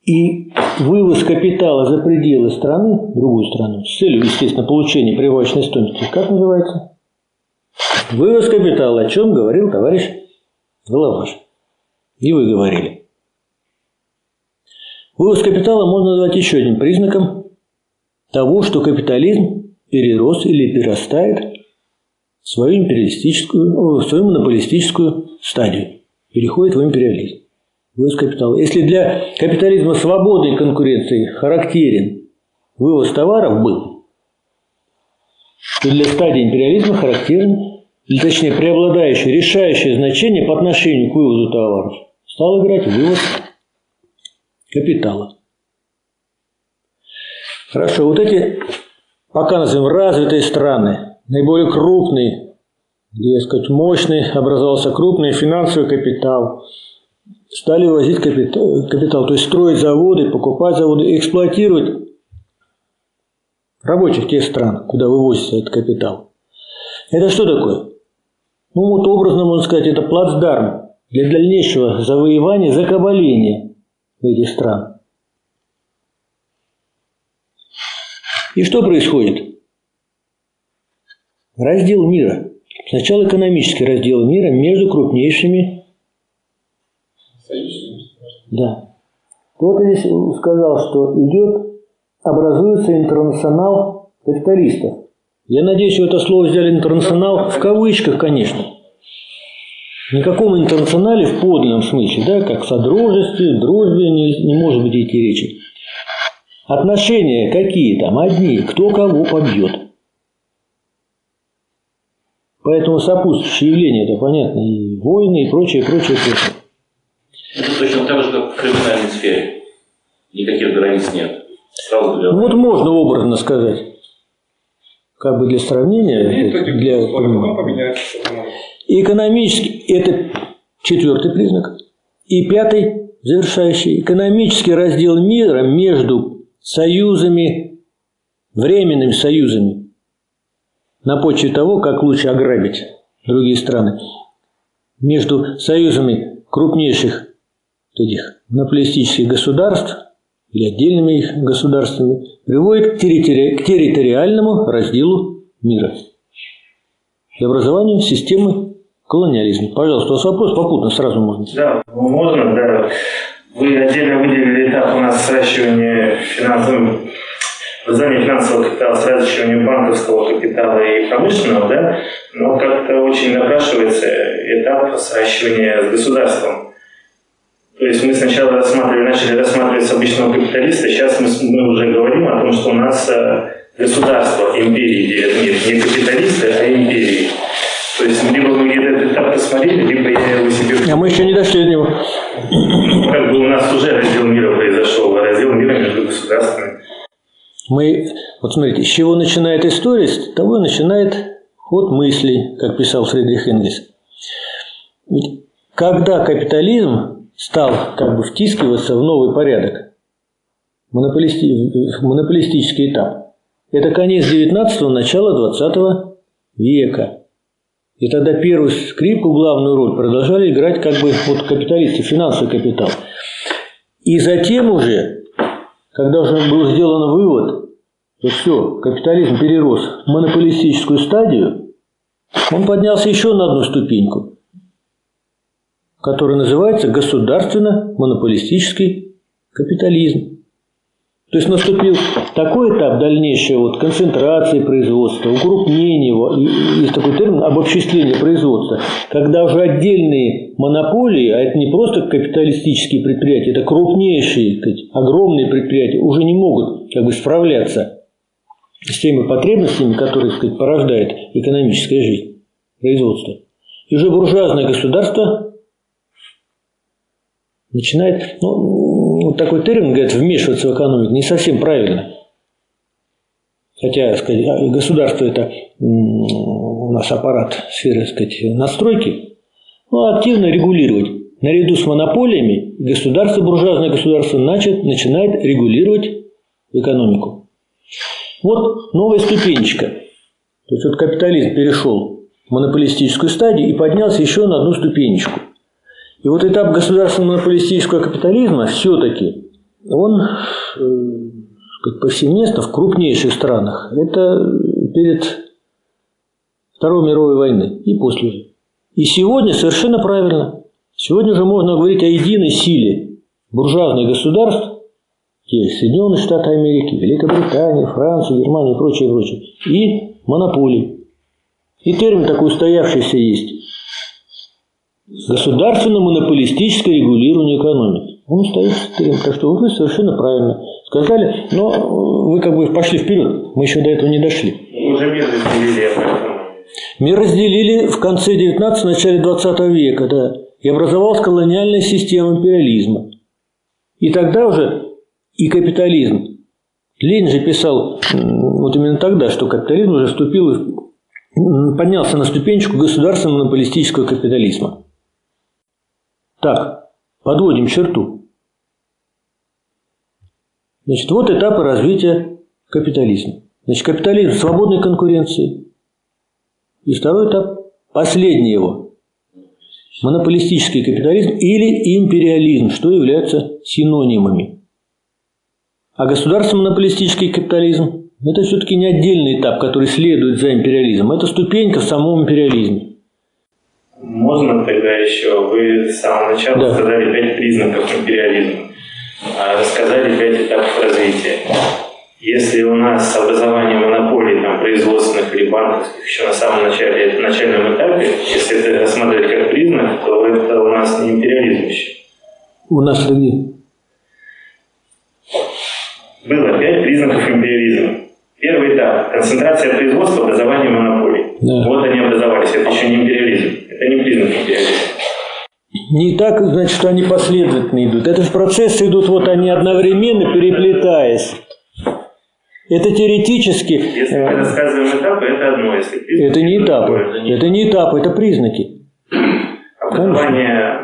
И вывоз капитала за пределы страны, другую страну, с целью, естественно, получения прибавочной стоимости, как называется? Вывоз капитала, о чем говорил товарищ Головаш. И вы говорили. Вывоз капитала можно назвать еще одним признаком того, что капитализм перерос или перерастает в свою империалистическую, в свою монополистическую стадию, переходит в империализм вывоз капитала. Если для капитализма свободной конкуренции характерен вывоз товаров был, И для стадии империализма характерно, или точнее преобладающее, решающее значение по отношению к вывозу товаров стал играть вывоз капитала. Хорошо, вот эти, пока назовем, развитые страны, наиболее крупные, где, так сказать, мощный образовался крупный финансовый капитал, стали возить капитал, капитал, то есть строить заводы, покупать заводы, эксплуатировать рабочих тех стран, куда вывозится этот капитал. Это что такое? Ну, вот образно можно сказать, это плацдарм для дальнейшего завоевания, закабаления этих стран. И что происходит? Раздел мира. Сначала экономический раздел мира между крупнейшими. Да. Вот здесь сказал, что идет, образуется интернационал капиталистов. Я надеюсь, это слово взяли интернационал в кавычках, конечно. Никаком интернационале в подлинном смысле, да, как содружестве, дружбе не, не может быть идти речи. Отношения какие там? Одни. Кто кого побьет. Поэтому сопутствующие явления, это понятно, и войны, и прочее, прочее, прочее. Это точно так же, как в криминальной сфере. Никаких границ нет. Сразу говорю. Ну вот можно образно сказать. Как бы для сравнения, для понимания. Экономический – это четвертый признак. И пятый, завершающий, экономический раздел мира между союзами, временными союзами, на почве того, как лучше ограбить другие страны, между союзами крупнейших этих монополистических государств или отдельными их государствами, приводит к, территори- к территориальному разделу мира и образованию системы колониализма. Пожалуйста, у вас вопрос попутно сразу можно. Да, можно, да. Вы отдельно выделили этап у нас сращивания финансового создание финансового капитала, сращивания банковского капитала и промышленного, да, но как-то очень напрашивается этап сращивания с государством. То есть мы сначала рассматривали, начали рассматривать с обычного капиталиста, сейчас мы, мы уже говорим о том, что у нас э, государство, империи делят мир, не капиталисты, а империи. То есть либо мы этот этап посмотрели, либо я его себе... А мы еще не дошли до него. Как бы у нас уже раздел мира произошел, раздел мира между государствами. Мы, вот смотрите, с чего начинает история, с того и начинает ход мыслей, как писал Фридрих Энгельс. Ведь когда капитализм стал как бы втискиваться в новый порядок, монополисти, монополистический этап, это конец 19-го, начало 20 века. И тогда первую скрипку, главную роль продолжали играть как бы вот капиталисты, финансовый капитал. И затем уже, когда уже был сделан вывод, что все, капитализм перерос в монополистическую стадию, он поднялся еще на одну ступеньку, которая называется государственно-монополистический капитализм. То есть наступил такой этап дальнейшей вот концентрации производства, укрупнения его, есть такой термин обобществление производства, когда уже отдельные монополии, а это не просто капиталистические предприятия, это крупнейшие, огромные предприятия, уже не могут как бы справляться с теми потребностями, которые сказать, порождает экономическая жизнь, производство. И уже буржуазное государство начинает, ну, вот такой термин, говорят, вмешиваться в экономику, не совсем правильно. Хотя, сказать, а, государство это у нас аппарат сферы, сказать, настройки, ну, активно регулировать. Наряду с монополиями государство, буржуазное государство начат, начинает регулировать экономику. Вот новая ступенечка. То есть вот капитализм перешел в монополистическую стадию и поднялся еще на одну ступенечку. И вот этап государственного монополистического капитализма все-таки, он как повсеместно в крупнейших странах. Это перед Второй мировой войны и после. И сегодня совершенно правильно. Сегодня уже можно говорить о единой силе буржуазных государств, те Соединенные Штаты Америки, Великобритания, Франция, Германия и прочее, прочее, и монополий. И термин такой устоявшийся есть. Государственно-монополистическое регулирование экономики. Он устоявшийся термин. Так что вы совершенно правильно сказали, но вы как бы пошли вперед. Мы еще до этого не дошли. Мы уже мир разделили. Мир разделили в конце 19 начале 20 века, да, и образовалась колониальная система империализма. И тогда уже и капитализм. Ленин же писал вот именно тогда, что капитализм уже вступил, поднялся на ступенечку государственного монополистического капитализма. Так, подводим черту. Значит, вот этапы развития капитализма. Значит, капитализм свободной конкуренции. И второй этап, последний его, монополистический капитализм или империализм, что являются синонимами. А государственно-монополистический капитализм – это все-таки не отдельный этап, который следует за империализмом. Это ступенька в самом империализме. Можно тогда еще? Вы с самого начала Да. сказали пять признаков империализма. А Рассказали пять этапов развития. Если у нас образование монополий там, производственных или банковских еще на самом начале, начальном этапе, если это рассматривать как признак, то это у нас не империализм еще. У нас это где? Было пять признаков империализма. Первый этап – концентрация производства, образование монополий. Да. Вот они образовались, это еще не империализм, это не признак империализма. Не так, значит, что они последовательно идут. Это же процессы идут, вот они одновременно переплетаясь. Это теоретически, Если мы э, рассказываем этапы, это одно, если признаки, это не этапы, другое. это не этапы, это признаки. Образование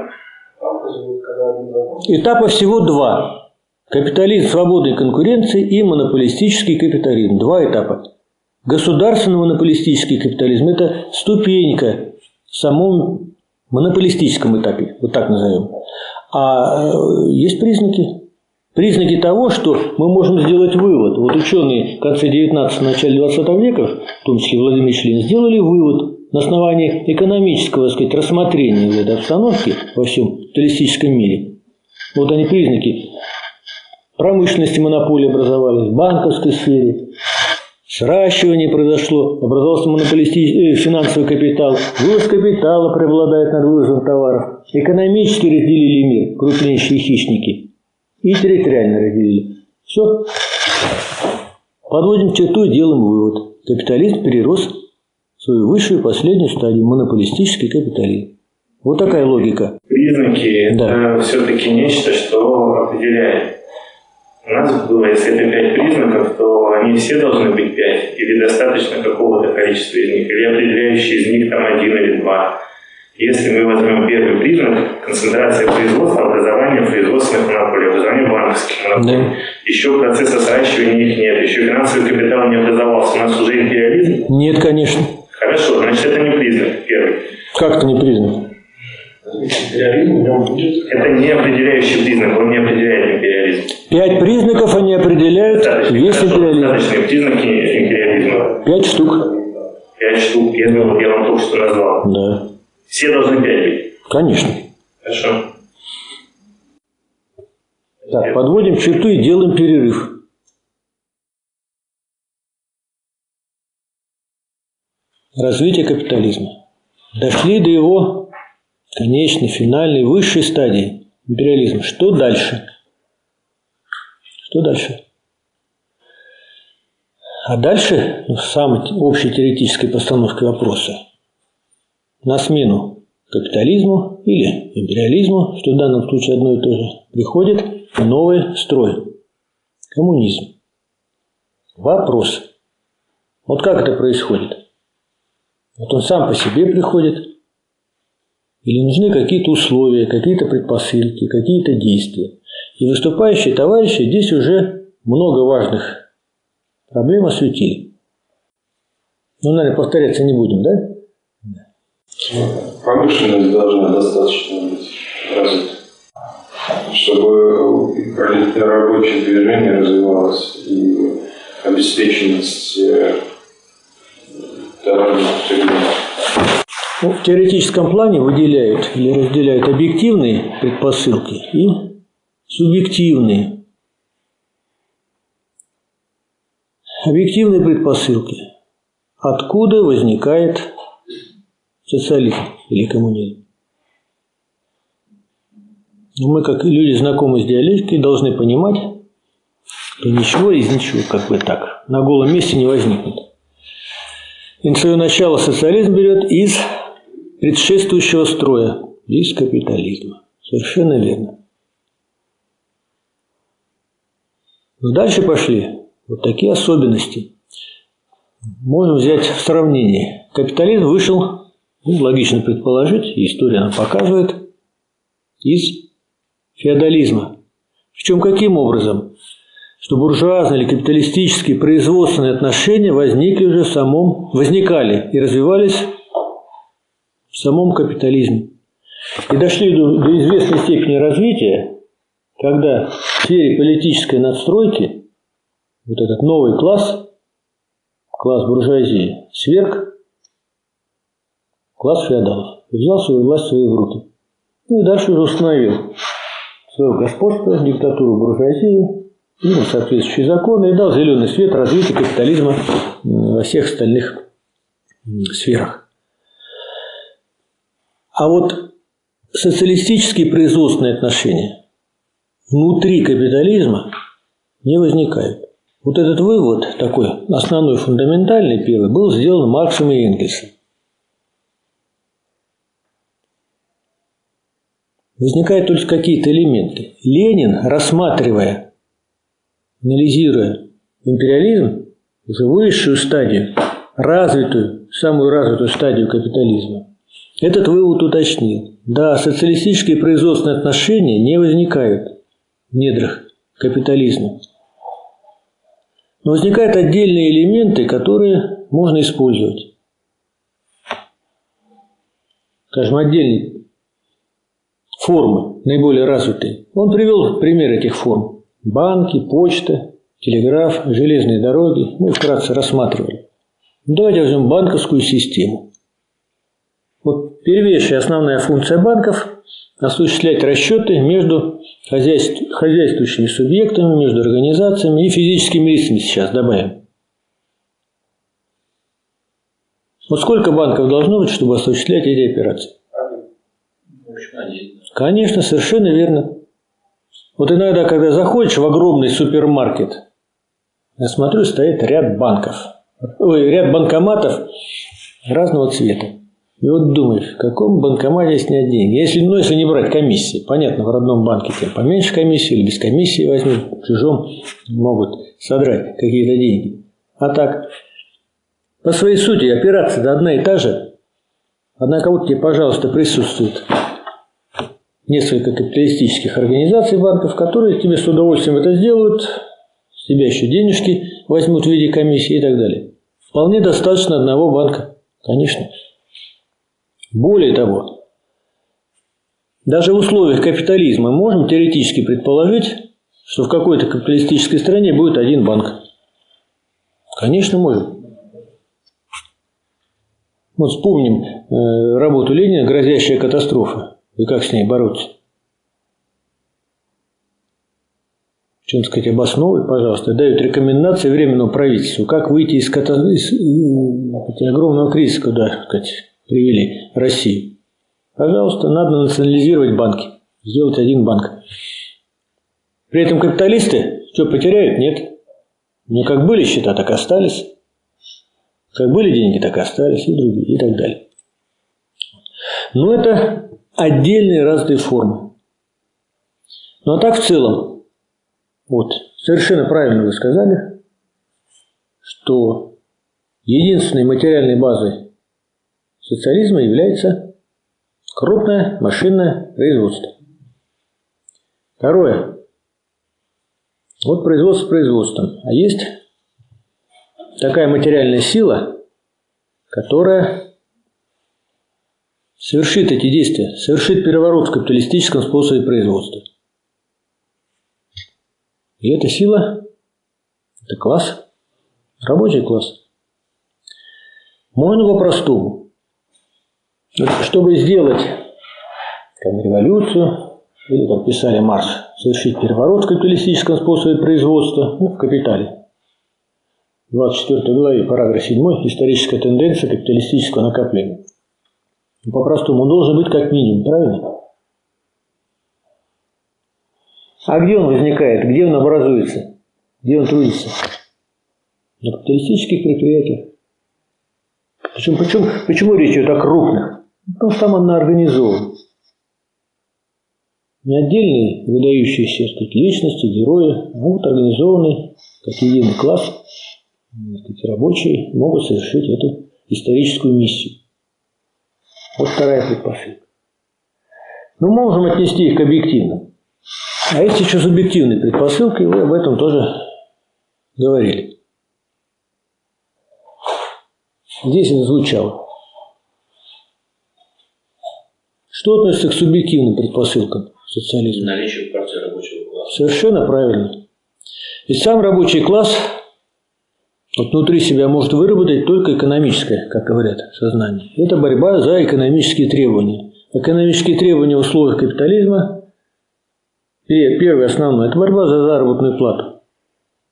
Этапа всего два. Капитализм свободной конкуренции и монополистический капитализм. Два этапа. Государственно-монополистический капитализм – это ступенька самом монополистическом этапе, вот так назовем. А э, есть признаки. Признаки того, что мы можем сделать вывод. Вот ученые в конце 19 начале 20 века, в том числе Владимир Член, сделали вывод на основании экономического, так сказать, рассмотрения этой обстановки во всем капиталистическом мире. Вот они признаки промышленности монополии образовались, в банковской сфере, сращивание произошло, образовался монополистический финансовый капитал, вывоз капитала преобладает над вывозом товаров, экономически разделили мир, крупнейшие хищники, и территориально разделили. Все. Подводим черту и делаем вывод. Капитализм перерос в свою высшую последнюю стадию, монополистический капитализм. Вот такая логика. признаки Да. это все-таки нечто, что определяет. У нас было, если это пять признаков, то они все должны быть пять, или достаточно какого-то количества из них, или определяющий из них там один или два. Если мы возьмем первый признак, концентрация производства, образование производственных монополий, образование банковских монополий, Да. еще процесса сращивания их нет, еще финансовый капитал не образовался, у нас уже империализм. Нет, конечно. Хорошо, значит это не признак первый. Как это не признак? Это не определяющий признак, он не определяет империализм. Пять признаков они определяют Достаточно, весь империализм. достаточные признаки империализма. Пять штук. Пять штук, я, думал, я вам только что назвал. Да, Все должны пять быть. конечно. Хорошо. Так, подводим черту и делаем перерыв. Развитие капитализма. Дошли до его конечной, финальной, высшей стадии империализма. Что дальше? Что дальше? А дальше, ну, самой общей теоретической постановкой вопроса, на смену капитализму или империализму, что в данном случае одно и то же, приходит новый строй – коммунизм. Вопрос. Вот как это происходит? Вот он сам по себе приходит, или нужны какие-то условия, какие-то предпосылки, какие-то действия. И выступающие товарищи здесь уже много важных проблем осветили. Ну, наверное, повторяться не будем, да? Промышленность должна достаточно быть развита, чтобы рабочее движение развивалось и обеспеченность Ну, в теоретическом плане выделяют или разделяют объективные предпосылки и субъективные. Объективные предпосылки. Откуда возникает социализм или коммунизм? Но мы, как люди, знакомые с диалектикой, должны понимать, что ничего из ничего, как бы так, на голом месте не возникнет. И свое начало социализм берет из предшествующего строя, из капитализма. Совершенно верно. Но дальше пошли вот такие особенности. Можно взять в сравнение. Капитализм вышел, ну, логично предположить, история нам показывает, из феодализма. Причем каким образом? Что буржуазные или капиталистические производственные отношения возникли уже в самом, возникали и развивались самом капитализме. И дошли до, до известной степени развития, когда в сфере политической надстройки вот этот новый класс, класс буржуазии, сверг класс феодалов и взял свою власть в свои руки. Ну и дальше уже установил свое господство, диктатуру буржуазии, принял соответствующие законы и дал зеленый свет развитию капитализма во всех остальных сферах. А вот социалистические производственные отношения внутри капитализма не возникают. Вот этот вывод, такой основной, фундаментальный первый, был сделан Марксом и Энгельсом. Возникают только какие-то элементы. Ленин, рассматривая, анализируя империализм, уже высшую стадию, развитую, самую развитую стадию капитализма, этот вывод уточнил. Да, социалистические производственные отношения не возникают в недрах капитализма. Но возникают отдельные элементы, которые можно использовать. Скажем, отдельные формы, наиболее развитые. Он привел пример этих форм. Банки, почта, телеграф, железные дороги. Мы вкратце рассматривали. Давайте возьмем банковскую систему. Вот первейшая основная функция банков – осуществлять расчеты между хозяйствующими субъектами, между организациями и физическими лицами сейчас добавим. Вот сколько банков должно быть, чтобы осуществлять эти операции? Конечно, совершенно верно. Вот иногда, когда заходишь в огромный супермаркет, я смотрю, стоит ряд банков, ой, ряд банкоматов разного цвета. И вот думаешь, в каком банкомате снять деньги? Если, ну, если не брать комиссии, понятно, в родном банке тем поменьше комиссии или без комиссии возьмут, в чужом могут содрать какие-то деньги. А так, по своей сути, операция одна и та же. Однако вот тебе, пожалуйста, присутствует несколько капиталистических организаций банков, которые тебе с удовольствием это сделают, с тебя еще денежки возьмут в виде комиссии и так далее. Вполне достаточно одного банка, конечно. Более того, даже в условиях капитализма можем теоретически предположить, что в какой-то капиталистической стране будет один банк. Конечно, можем. Вот вспомним э, работу Ленина «Грозящая катастрофа» и как с ней бороться. чем сказать, обосновывает, пожалуйста, дают рекомендации Временному правительству, как выйти из, ката... из... из огромного кризиса, куда сказать, привели Россию. Пожалуйста, надо национализировать банки, сделать один банк. При этом капиталисты что, потеряют? Нет. Не как были счета, так остались. Как были деньги, так и остались, и другие, и так далее. Но это отдельные разные формы. Ну а так в целом, вот, совершенно правильно вы сказали, что единственной материальной базой социализма является крупное машинное производство. Второе. Вот производство производством. А есть такая материальная сила, которая совершит эти действия, совершит переворот в капиталистическом способе производства. И эта сила – это класс, рабочий класс. Можно по-простому. Чтобы сделать там, революцию, или, как писали Марс, совершить переворот в капиталистическом способе производства, ну, в капитале. 24 главе, параграф 7, историческая тенденция капиталистического накопления. Ну, по-простому, он должен быть как минимум, правильно? А где он возникает? Где он образуется? Где он трудится? На капиталистических предприятиях. Причем, почему, почему речь идет о крупных? Потому что там она организована. Не отдельные выдающиеся сказать, личности, герои, а вот организованный, как единый класс, сказать, рабочие могут совершить эту историческую миссию. Вот вторая предпосылка. Мы можем отнести их к объективным. А есть еще субъективные предпосылки, и вы об этом тоже говорили. Здесь это звучало. Что относится к субъективным предпосылкам социализма? Наличие партии рабочего класса. Совершенно правильно. Ведь сам рабочий класс вот внутри себя может выработать только экономическое, как говорят, сознание. Это борьба за экономические требования. Экономические требования в условиях капитализма Первое основное – это борьба за заработную плату.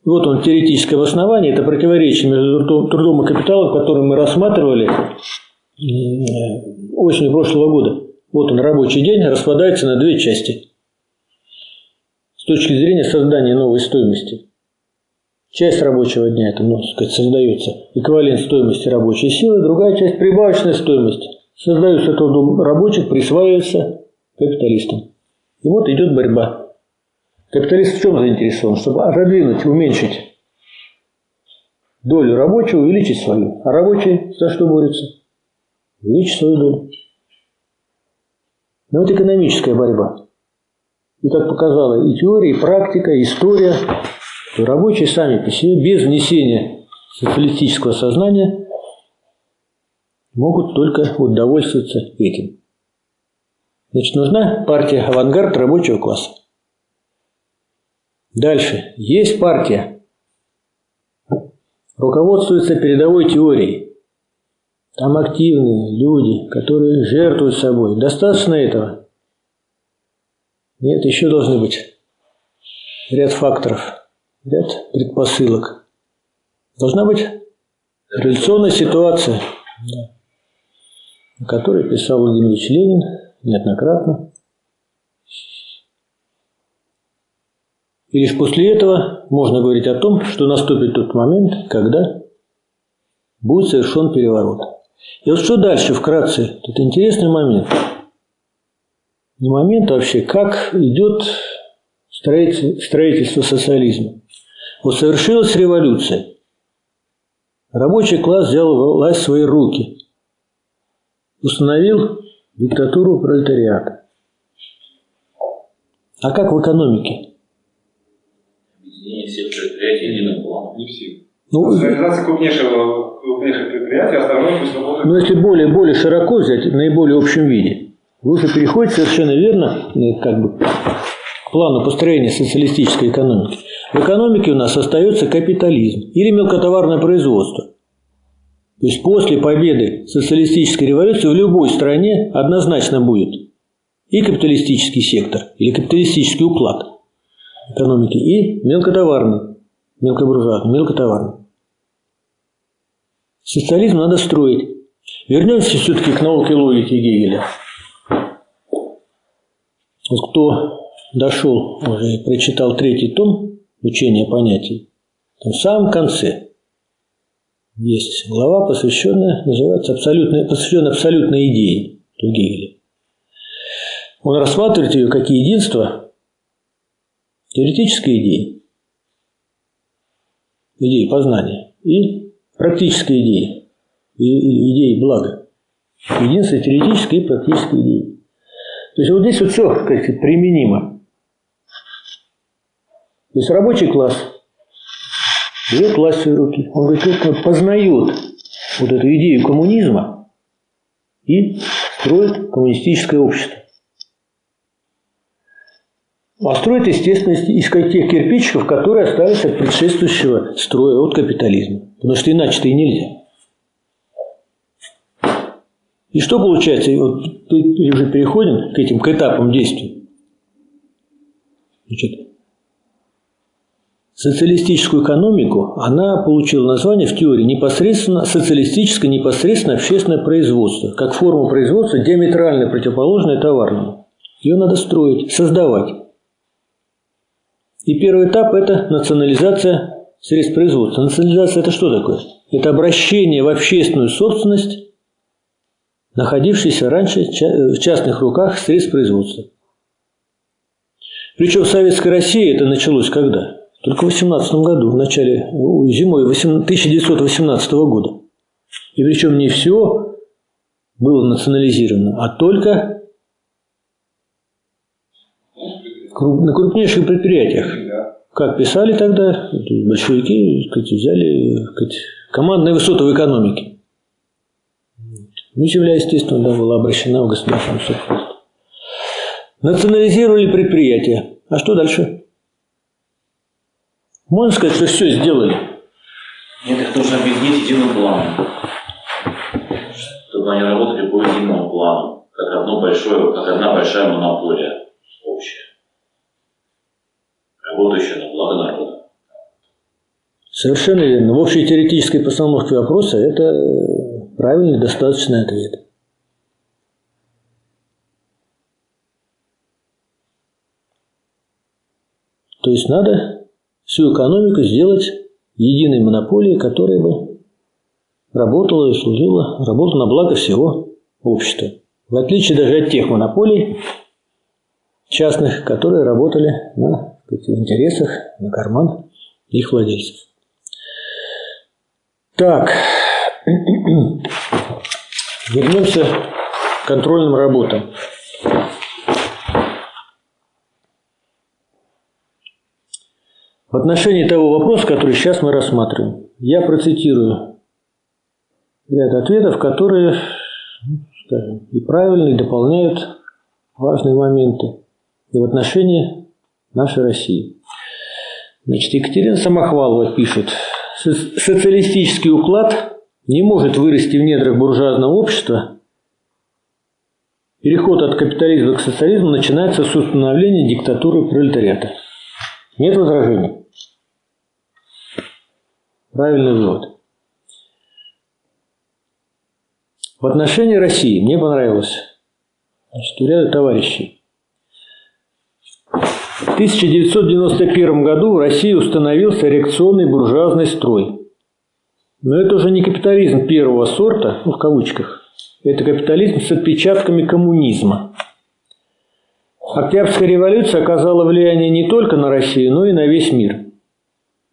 Вот он теоретическое обоснование, это противоречие между трудом и капиталом, который мы рассматривали осенью прошлого года. Вот он, рабочий день распадается на две части. С точки зрения создания новой стоимости. Часть рабочего дня, это, можно сказать, создается эквивалент стоимости рабочей силы, другая часть – прибавочная стоимость. Создаются трудом рабочих, присваивается капиталистам. И вот идет борьба. Капиталист в чем заинтересован? Чтобы отодвинуть, уменьшить долю рабочего, увеличить свою. А рабочий за что борется? Увеличить свою долю. Но вот экономическая борьба. И как показала и теория, и практика, и история, то рабочие сами по себе, без внесения социалистического сознания, могут только удовольствоваться этим. Значит, нужна партия авангард рабочего класса. Дальше. Есть партия. Руководствуется передовой теорией. Там активные люди, которые жертвуют собой. Достаточно этого? Нет, еще должны быть ряд факторов, ряд предпосылок. Должна быть революционная ситуация, о которой писал Владимир Ильич Ленин неоднократно. И лишь после этого можно говорить о том, что наступит тот момент, когда будет совершен переворот. И вот что дальше, вкратце, это интересный момент. Не момент а вообще, как идет строительство социализма. Вот совершилась революция. Рабочий класс взял власть в свои руки. Установил диктатуру пролетариата. А как в экономике? Объединение всех предприятий единым планом. Не все. Ну, Национализация крупнейшего, крупнейших предприятий, остальное пусть работает. Но если более, более широко взять, в наиболее общем виде, вы уже переходите совершенно верно ну, как бы, к плану построения социалистической экономики. В экономике у нас остается капитализм или мелкотоварное производство. То есть после победы социалистической революции в любой стране однозначно будет и капиталистический сектор, или капиталистический уклад экономики, и мелкотоварный, мелкобуржуазный, мелкотоварный. Социализм надо строить. Вернемся все-таки к науке логики Гегеля. Вот кто дошел, уже прочитал третий том учения понятий, там в самом конце есть глава, посвященная, называется абсолютная, посвященная абсолютной идее Гегеля. Он рассматривает ее как единство теоретической идеи, идеи познания и практической идеи, идеи блага. Единство теоретической и практической идеи. То есть вот здесь вот все как применимо. То есть рабочий класс берет власть в свои руки. Он говорит, вот познает вот эту идею коммунизма и строит коммунистическое общество. А строит, естественно, из тех кирпичиков, которые остались от предшествующего строя, от капитализма. Потому что иначе-то и нельзя. И что получается? Вот уже переходим к этим к этапам действий. Значит, социалистическую экономику она получила название в теории непосредственно социалистическое непосредственно общественное производство, как форма производства диаметрально противоположная товарному. Ее надо строить, создавать. И первый этап – это национализация средств производства. Национализация – это что такое? Это обращение в общественную собственность, находившейся раньше в частных руках средств производства. Причем в Советской России это началось когда? Только в 18 году, в начале, зимой 1918 года. И причем не все было национализировано, а только на крупнейших предприятиях. Как писали тогда, большевики сказать, взяли сказать, командные высоты в экономике. Ну, земля, естественно, да, была обращена в государственную собственность. Национализировали предприятия. А что дальше? Можно сказать, что все сделали? Нет, их нужно объединить единым планом. Чтобы они работали по единому плану. Как одно большое, как одна большая монополия общая. Работающая на благо народа. Совершенно верно. В общей теоретической постановке вопроса это правильный, достаточный ответ. То есть надо всю экономику сделать единой монополией, которая бы работала и служила, работала на благо всего общества. В отличие даже от тех монополий частных, которые работали на сказать, интересах, на карман их владельцев. Так, вернемся к контрольным работам. В отношении того вопроса, который сейчас мы рассматриваем, я процитирую ряд ответов, которые ну, скажем, и правильно, и дополняют важные моменты и в отношении нашей России. Значит, Екатерина Самохвалова пишет, социалистический уклад не может вырасти в недрах буржуазного общества. Переход от капитализма к социализму начинается с установления диктатуры пролетариата. Нет возражений? Правильный вывод. В отношении России мне понравилось значит, у ряда товарищей. В 1991 году в России установился реакционный буржуазный строй. Но это уже не капитализм первого сорта, ну, в кавычках. Это капитализм с отпечатками коммунизма. Октябрьская революция оказала влияние не только на Россию, но и на весь мир.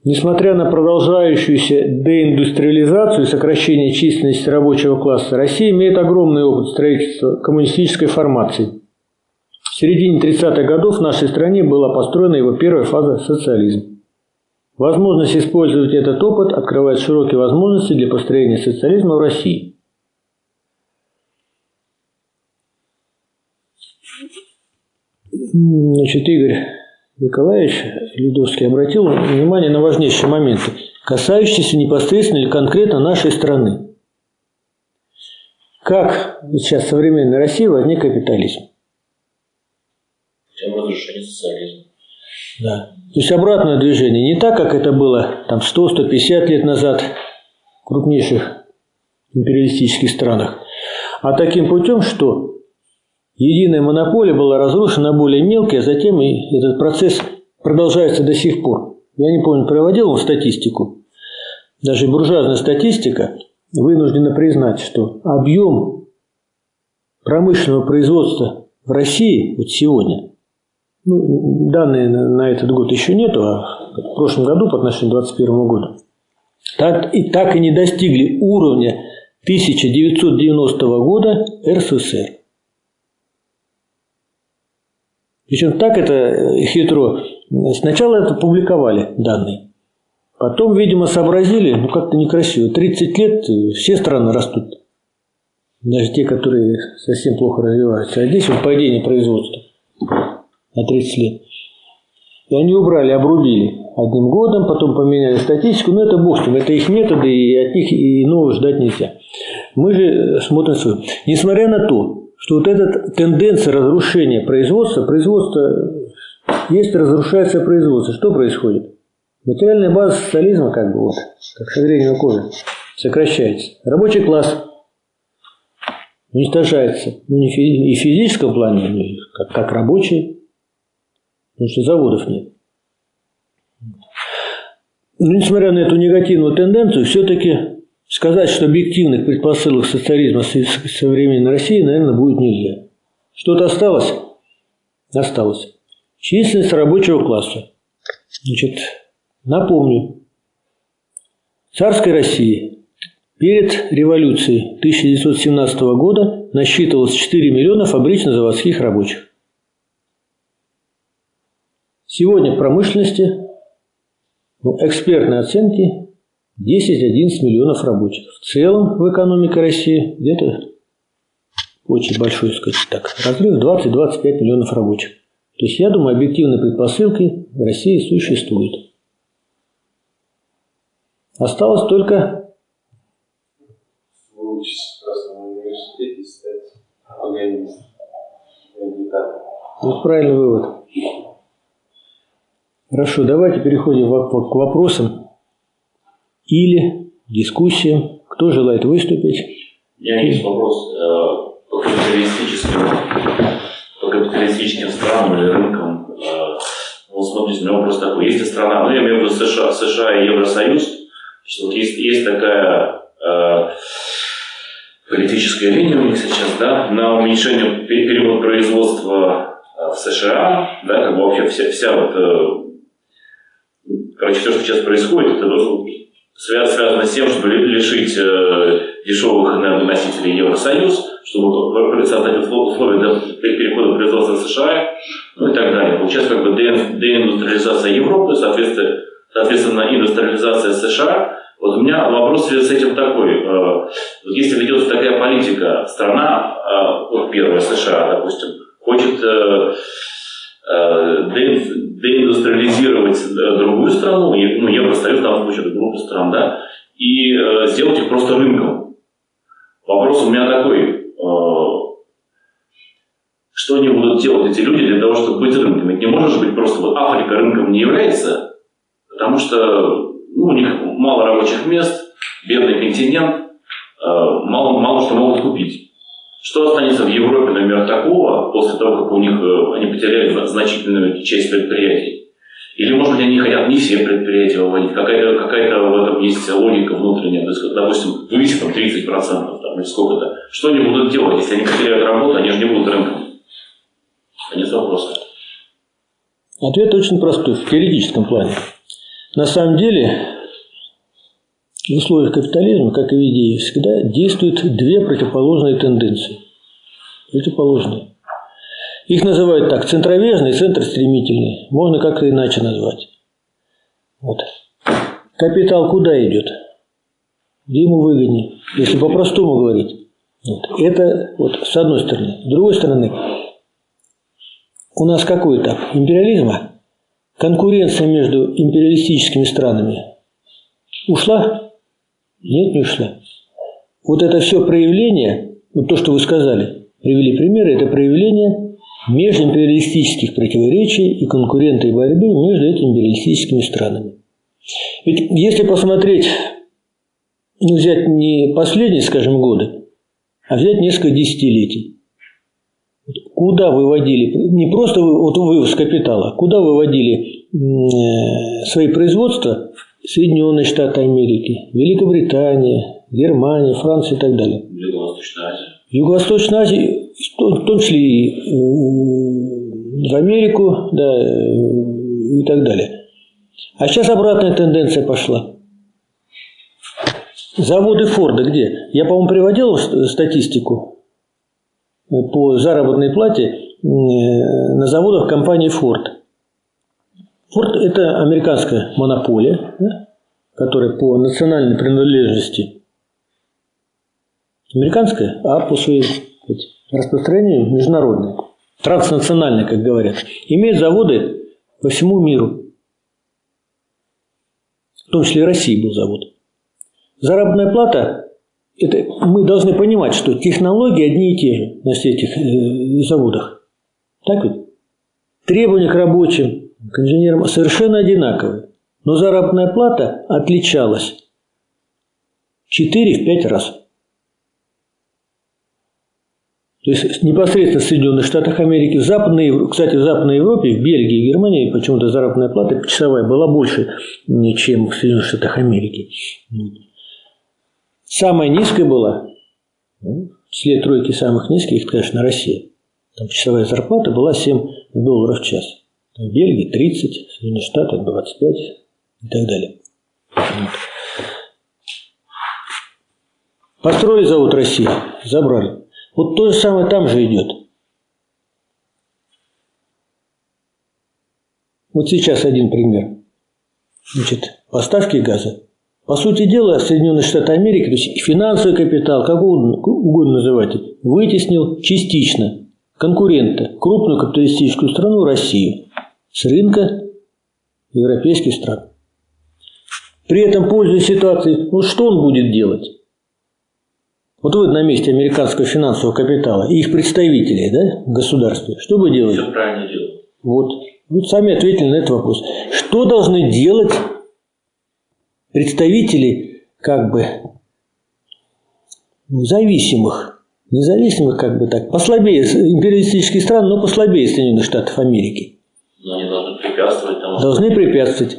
Несмотря на продолжающуюся деиндустриализацию и сокращение численности рабочего класса, Россия имеет огромный опыт строительства коммунистической формации. В середине 30-х годов в нашей стране была построена его первая фаза социализма. Возможность использовать этот опыт открывает широкие возможности для построения социализма в России. Значит, Игорь Николаевич Ледовский обратил внимание на важнейшие моменты, касающиеся непосредственно или конкретно нашей страны. Как сейчас в современной России возник капитализм? Тем разрушение социализма. Да. То есть обратное движение. Не так, как это было там 100-150 лет назад в крупнейших империалистических странах, а таким путем, что единая монополия была разрушена на более мелкие, а затем и этот процесс продолжается до сих пор. Я не помню, проводил он статистику. Даже буржуазная статистика вынуждена признать, что объем промышленного производства в России вот сегодня, ну, данные на этот год еще нету, а в прошлом году по отношению к 2021 году, так и, так и не достигли уровня 1990 года РСФСР. Причем так это хитро. Сначала это публиковали данные. Потом, видимо, сообразили, ну как-то некрасиво. 30 лет все страны растут. Даже те, которые совсем плохо развиваются. А здесь вот падение производства на 30 лет. И они убрали, обрубили одним годом, потом поменяли статистику. Но это бог с ним, это их методы, и от них и нового ждать нельзя. Мы же смотрим свою. Несмотря на то, что вот эта тенденция разрушения производства, производство есть, разрушается производство. Что происходит? Материальная база социализма, как бы вот, как шагрение кожи, сокращается. Рабочий класс уничтожается. Ну, не и в физическом плане, и как, как рабочий, потому что заводов нет. Но несмотря на эту негативную тенденцию, все-таки сказать, что объективных предпосылок социализма в современной России, наверное, будет нельзя. Что-то осталось? Осталось. Численность рабочего класса. Значит, напомню, царской России перед революцией 1917 года насчитывалось 4 миллиона фабрично-заводских рабочих. Сегодня в промышленности ну, экспертные оценки 10-11 миллионов рабочих. В целом в экономике России где-то очень большой, сказать так, разрыв 20-25 миллионов рабочих. То есть, я думаю, объективной предпосылки в России существует. Осталось только. Вот правильный вывод. Хорошо, давайте переходим к вопросам или дискуссиям. Кто желает выступить? У меня есть вопрос э, по капиталистическим, по капиталистическим странам или рынкам. Э, вот смотрите, у меня вопрос такой. Если страна, ну я имею в виду США, США и Евросоюз, значит, вот есть, есть такая э, политическая линия у них сейчас, да, на уменьшение перевод производства в США, да, как бы вообще вся, вся вот Короче, все, что сейчас происходит, это связано с тем, чтобы лишить э, дешевых энергоносителей Евросоюз, чтобы создать условия для перехода производства США, ну и так далее. Получается как бы деиндустриализация Европы, соответственно, соответственно индустриализация США. Вот у меня вопрос в с этим такой. Э, вот если ведется такая политика, страна, э, вот первая США, допустим, хочет э, деиндустриализировать другую страну, ну, Евросоюз, в данном случае, это группа стран, да, и э, сделать их просто рынком. Вопрос у меня такой, э, что они будут делать, эти люди, для того, чтобы быть рынком? Ведь не может быть просто, вот Африка рынком не является, потому что ну, у них мало рабочих мест, бедный континент, э, мало, мало что могут купить. Что останется в Европе, например, такого, после того, как у них э, они потеряли значительную часть предприятий? Или, может быть, они хотят не все предприятия выводить, какая-то какая в этом есть логика внутренняя, то есть, допустим, вывести там 30% там, или сколько-то. Что они будут делать, если они потеряют работу, они же не будут рынком? Конец вопроса. Ответ очень простой, в теоретическом плане. На самом деле, в условиях капитализма, как и в идее, всегда действуют две противоположные тенденции. Противоположные. Их называют так, центровежный и центростремительный. Можно как-то иначе назвать. Вот. Капитал куда идет? Где ему выгоднее? Если по-простому говорить. Вот. Это вот с одной стороны. С другой стороны, у нас какой этап? Империализма? Конкуренция между империалистическими странами ушла? Нет, не ушла. Вот это все проявление, вот то, что вы сказали, привели примеры, это проявление межимпериалистических противоречий и конкурентной борьбы между этими империалистическими странами. Ведь если посмотреть, ну, взять не последние, скажем, годы, а взять несколько десятилетий, куда выводили, не просто вот вывоз капитала, куда выводили э, свои производства Соединенные Штаты Америки, Великобритания, Германия, Франция и так далее. Юго-Восточная Азия. Юго-Восточная Азия, в том числе и э, в Америку, да, и так далее. А сейчас обратная тенденция пошла. Заводы Форда где? Я, по-моему, приводил статистику по заработной плате э, на заводах компании Ford. Форд – это американская монополия, да, которая по национальной принадлежности американская, а по своему распространению международная, транснациональная, как говорят. Имеет заводы по всему миру. В том числе и России был завод. Заработная плата – это мы должны понимать, что технологии одни и те же на всех этих э, заводах. Так ведь? Требования к рабочим, к инженерам совершенно одинаковые, но заработная плата отличалась 4-5 раз. То есть непосредственно в Соединенных Штатах Америки, в Западной, кстати, в Западной Европе, в Бельгии и Германии почему-то заработная плата почасовая была больше, чем в Соединенных Штатах Америки. Самая низкая была, ну, вслед тройки самых низких, конечно, Россия. Там часовая зарплата была 7 долларов в час. В Бельгии 30, в Соединенных Штатах 25 и так далее. Вот. Построили завод России, забрали. Вот то же самое там же идет. Вот сейчас один пример. Значит, поставки газа. По сути дела, Соединенные Штаты Америки, то есть финансовый капитал, как угодно, называть, вытеснил частично конкурента, крупную капиталистическую страну Россию, с рынка европейских стран. При этом, пользуясь ситуацией, ну что он будет делать? Вот вы на месте американского финансового капитала и их представителей да, в государстве, что бы делали? Все правильно делают. Вот. Вот сами ответили на этот вопрос. Что должны делать представители как бы ну, зависимых, независимых как бы так, послабее империалистических стран, но послабее Соединенных Штатов Америки? Но они должны препятствовать тому, Должны препятствовать.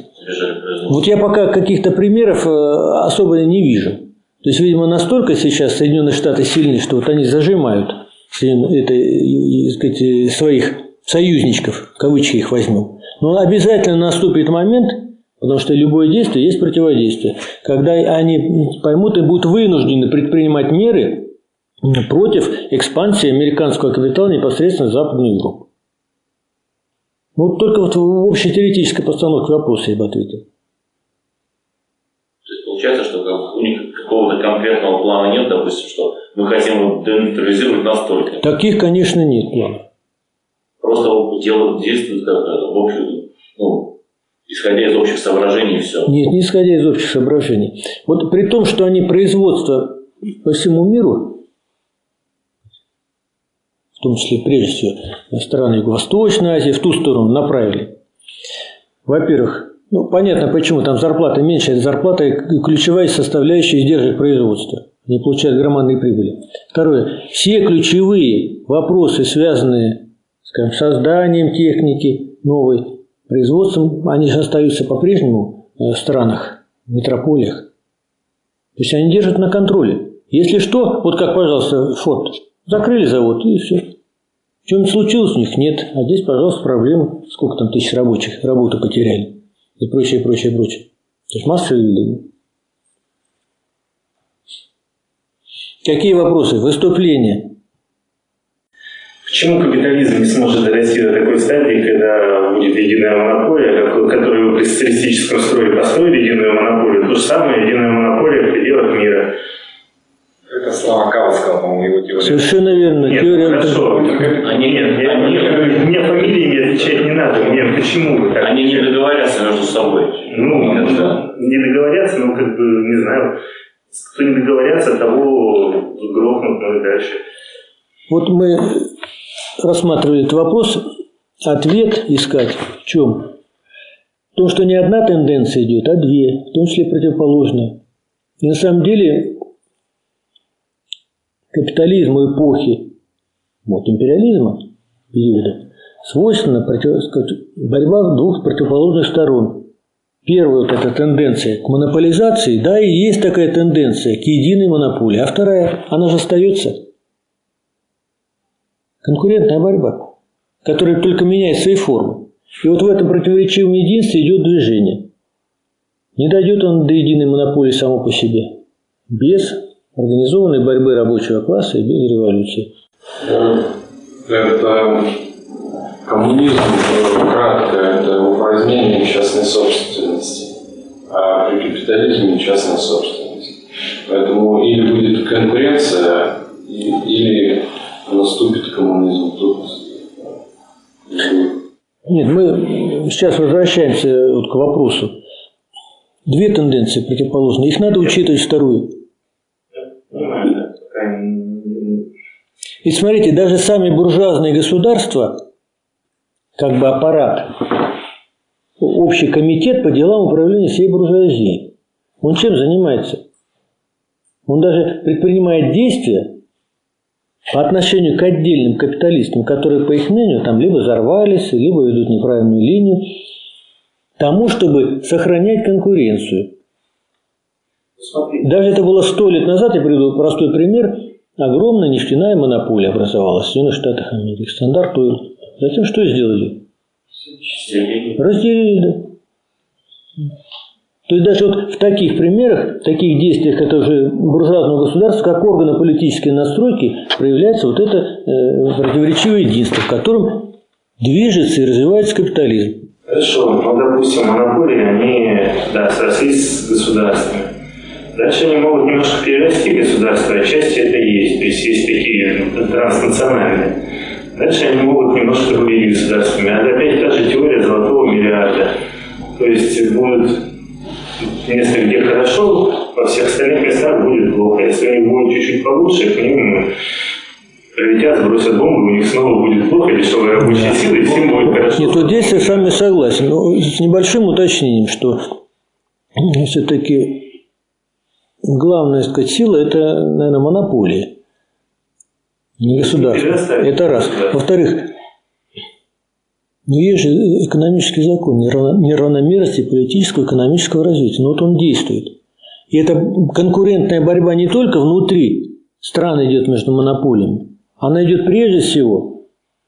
Вот я пока каких-то примеров э, особо не вижу. То есть, видимо, настолько сейчас Соединенные Штаты сильны, что вот они зажимают это, сказать, своих союзничков, кавычки их возьмем. Но обязательно наступит момент, потому что любое действие есть противодействие, когда они поймут и будут вынуждены предпринимать меры против экспансии американского капитала непосредственно в Западную Европу. Вот только вот в общей теоретической постановке вопроса я бы ответил. То есть получается, что у них какого-то конкретного плана нет, допустим, что мы хотим его денейтрализировать настолько. Таких, конечно, нет планов. Просто делают, действуют как в общем, ну, исходя из общих соображений и все. Нет, не исходя из общих соображений. Вот при том, что они производство по всему миру, в том числе, прежде всего, страны Юго-Восточной Азии, в ту сторону направили. Во-первых, ну, понятно, почему там зарплата меньше. Это зарплата – ключевая составляющая издержек производства. Они получают громадные прибыли. Второе. Все ключевые вопросы, связанные с созданием техники новой, производством, они же остаются по-прежнему в странах, в метрополиях. То есть они держат на контроле. Если что, вот как, пожалуйста, Форд, закрыли завод и все. Что-нибудь случилось у них? Нет. А здесь, пожалуйста, проблемы. Сколько там тысяч рабочих работу потеряли и прочее, прочее, прочее. То есть массовое явление. Какие вопросы? Выступления? Почему капитализм не сможет дорасти до такой стадии, когда будет единая монополия, которую при социалистическом строе построили единую монополию, то же самое единая монополия в пределах мира? Это слова Кавского, по-моему, его теория. Совершенно верно. Нет, Теория хорошо. Они, нет, я, мне, мне фамилиями отвечать не надо. Мне почему вы так? Они не договорятся между собой. Ну, Это- не договорятся, ну, как бы, не знаю. Кто не договорятся, того грохнут, ну и дальше. Вот мы рассматривали этот вопрос, ответ искать в чем? В том, что не одна тенденция идет, а две, в том числе противоположные. И на самом деле капитализму эпохи вот, империализма периода свойственна против- сказать, борьба двух противоположных сторон. Первая вот эта тенденция к монополизации, да, и есть такая тенденция к единой монополии. А вторая, она же остается – Конкурентная борьба, которая только меняет свои формы. И вот в этом противоречивом единстве идет движение. Не дойдет он до единой монополии само по себе. Без организованной борьбы рабочего класса и без революции. Это коммунизм, кратко, это упразднение частной собственности, а при капитализме частная собственность. Поэтому или будет конкуренция, или наступит коммунизм. Тут Нет, мы сейчас возвращаемся вот к вопросу. Две тенденции противоположные. Их надо учитывать вторую. И смотрите, даже сами буржуазные государства, как бы аппарат, общий комитет по делам управления всей буржуазией, он чем занимается? Он даже предпринимает действия по отношению к отдельным капиталистам, которые, по их мнению, там либо взорвались, либо ведут неправильную линию, тому, чтобы сохранять конкуренцию. Даже это было сто лет назад, я приведу простой пример, огромная нефтяная монополия образовалась в Соединенных Штатах Америки, стандарт Ойл. Затем что сделали? Разделили, да. То есть даже вот в таких примерах, в таких действиях, которые буржуазного государства, как органы политической настройки, проявляется вот это э, противоречивое единство, в котором движется и развивается капитализм. Хорошо, ну, допустим, монополии, они, да, срослись с государствами. Дальше они могут немножко перерасти государство, отчасти это есть. То есть есть такие транснациональные. Дальше они могут немножко быть государствами. А опять та же теория золотого миллиарда. То есть будет место, где хорошо, во всех остальных местах будет плохо. Если у них будет чуть-чуть получше, к ним прилетят, сбросят бомбу, у них снова будет плохо, дешевая рабочая сила, и всем будет хорошо. Нет, вот здесь я с вами согласен. Но с небольшим уточнением, что все-таки главная, сказать, сила – это, наверное, монополия. Не государство. Это раз. Во-вторых, но есть же экономический закон неравномерности политического и экономического развития. Но вот он действует. И эта конкурентная борьба не только внутри стран идет между монополиями, она идет прежде всего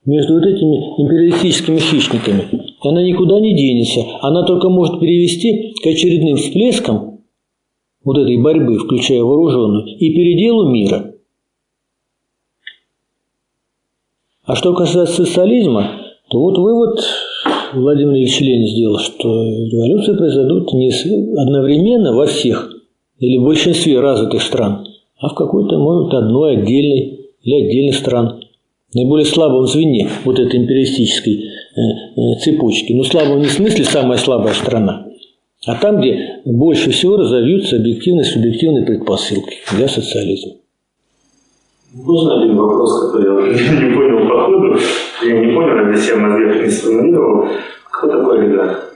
между вот этими империалистическими хищниками. И она никуда не денется. Она только может перевести к очередным всплескам вот этой борьбы, включая вооруженную, и переделу мира. А что касается социализма, то вот вывод Владимир Ильич Ленин сделал, что революции произойдут не одновременно во всех или в большинстве развитых стран, а в какой-то, может, одной отдельной или отдельных стран, наиболее слабом звене вот этой империалистической э, э, цепочки. Но слабом не в смысле самая слабая страна, а там, где больше всего разовьются объективные субъективные предпосылки для социализма. Можно один вопрос, который я не понял по ходу, я не понял, я себя мозгах не сформулировал. Кто такой олигарх?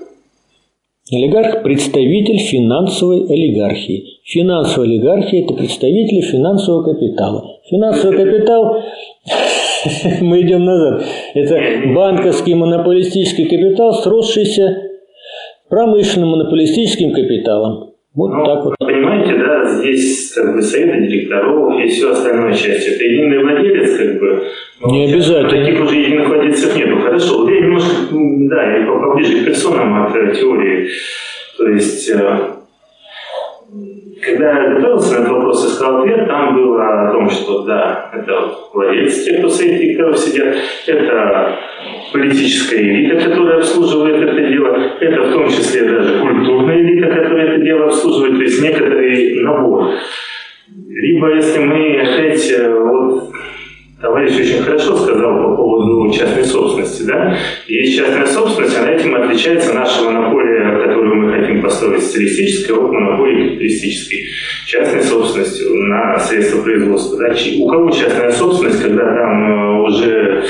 Олигарх – представитель финансовой олигархии. Финансовая олигархия – это представители финансового капитала. Финансовый капитал, мы идем назад, это банковский монополистический капитал, сросшийся промышленным монополистическим капиталом. Вот ну, так вот. Понимаете, да, здесь как бы советы директоров и все остальное часть. Это единый владелец, как бы. Но Не обязательно. Таких уже единых владельцев нету. Хорошо, вот я немножко, да, я поближе к персонам от э, теории. То есть, э, когда я готовился на вопрос, искал ответ, там было о том, что да, это владельцы, те, кто в совете директоров сидят, это политическая элита, которая обслуживает это дело, это в том числе даже культурная элита, которая это дело обслуживает, то есть некоторый набор. Либо если мы опять, э, вот товарищ очень хорошо сказал по поводу частной собственности, да, есть частная собственность, она этим отличается наша монополия, хотим построить социалистической, от монополии капиталистической. Частной собственностью на средства производства. Да. У кого частная собственность, когда там э, уже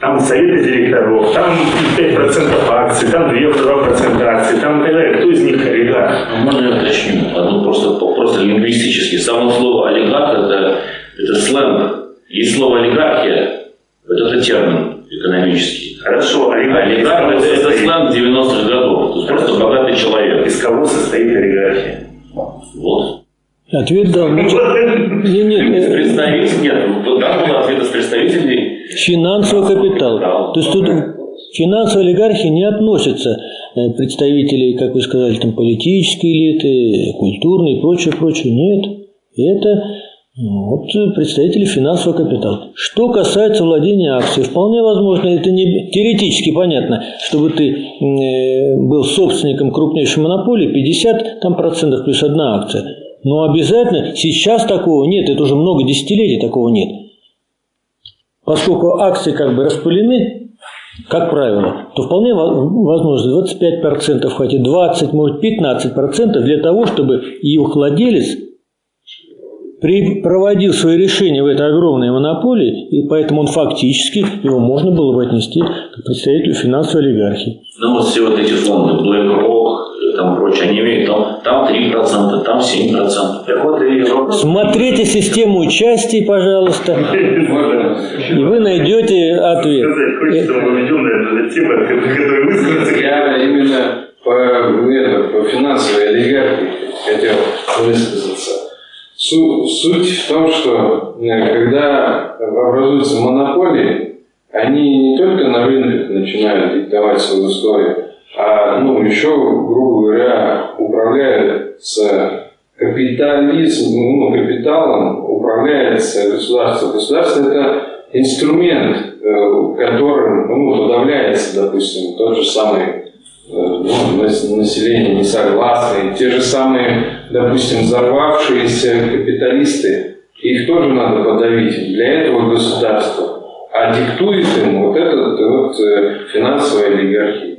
там советы директоров, там 5% акций, там 2% акций, там так далее. Кто из них олигарх? А можно я уточню? Одно просто, просто лингвистически. Само слово олигарх это, это сленг. Есть слово олигархия, вот это термин экономический. Хорошо, олигарх, олигарх это, это сленг 90-х годов. То есть просто богатый человек. Из кого состоит олигархия? Вот. Ответ да. Нет, нет. Представитель, нет, там был ответ из представителей Финансовый капитал. То есть тут финансовой олигархии не относятся э, представители, как вы сказали, там, политической элиты, культурной и прочее, прочее. Нет. Это вот представители финансового капитала. Что касается владения акцией, вполне возможно, это не теоретически понятно, чтобы ты э, был собственником крупнейшей монополии, 50 там, процентов плюс одна акция. Но обязательно сейчас такого нет, это уже много десятилетий такого нет. Поскольку акции как бы распылены, как правило, то вполне возможно 25%, хотя 20, может 15% для того, чтобы их владелец проводил свои решения в этой огромной монополии, и поэтому он фактически, его можно было бы отнести к представителю финансовой олигархии. Ну вот все вот эти фонды, BlackRock, и тому прочее, они имеют там, там 3%, там 7%. Так вот и вопрос. Смотрите систему участий, пожалуйста, и вы найдете ответ. Я именно по, это, по финансовой олигархии хотел высказаться. Су- суть в том, что э, когда образуются монополии, они не только на рынках начинают диктовать свою историю, а ну, еще, грубо говоря, управляют с капитализмом, ну, капиталом, управляется государство. Государство – это инструмент, э, которым ну, подавляется, допустим, тот же самый э, ну, нас- население несогласные, те же самые, допустим, взорвавшиеся капиталисты, их тоже надо подавить. Для этого государство. А диктует им вот этот вот э, финансовая олигархия.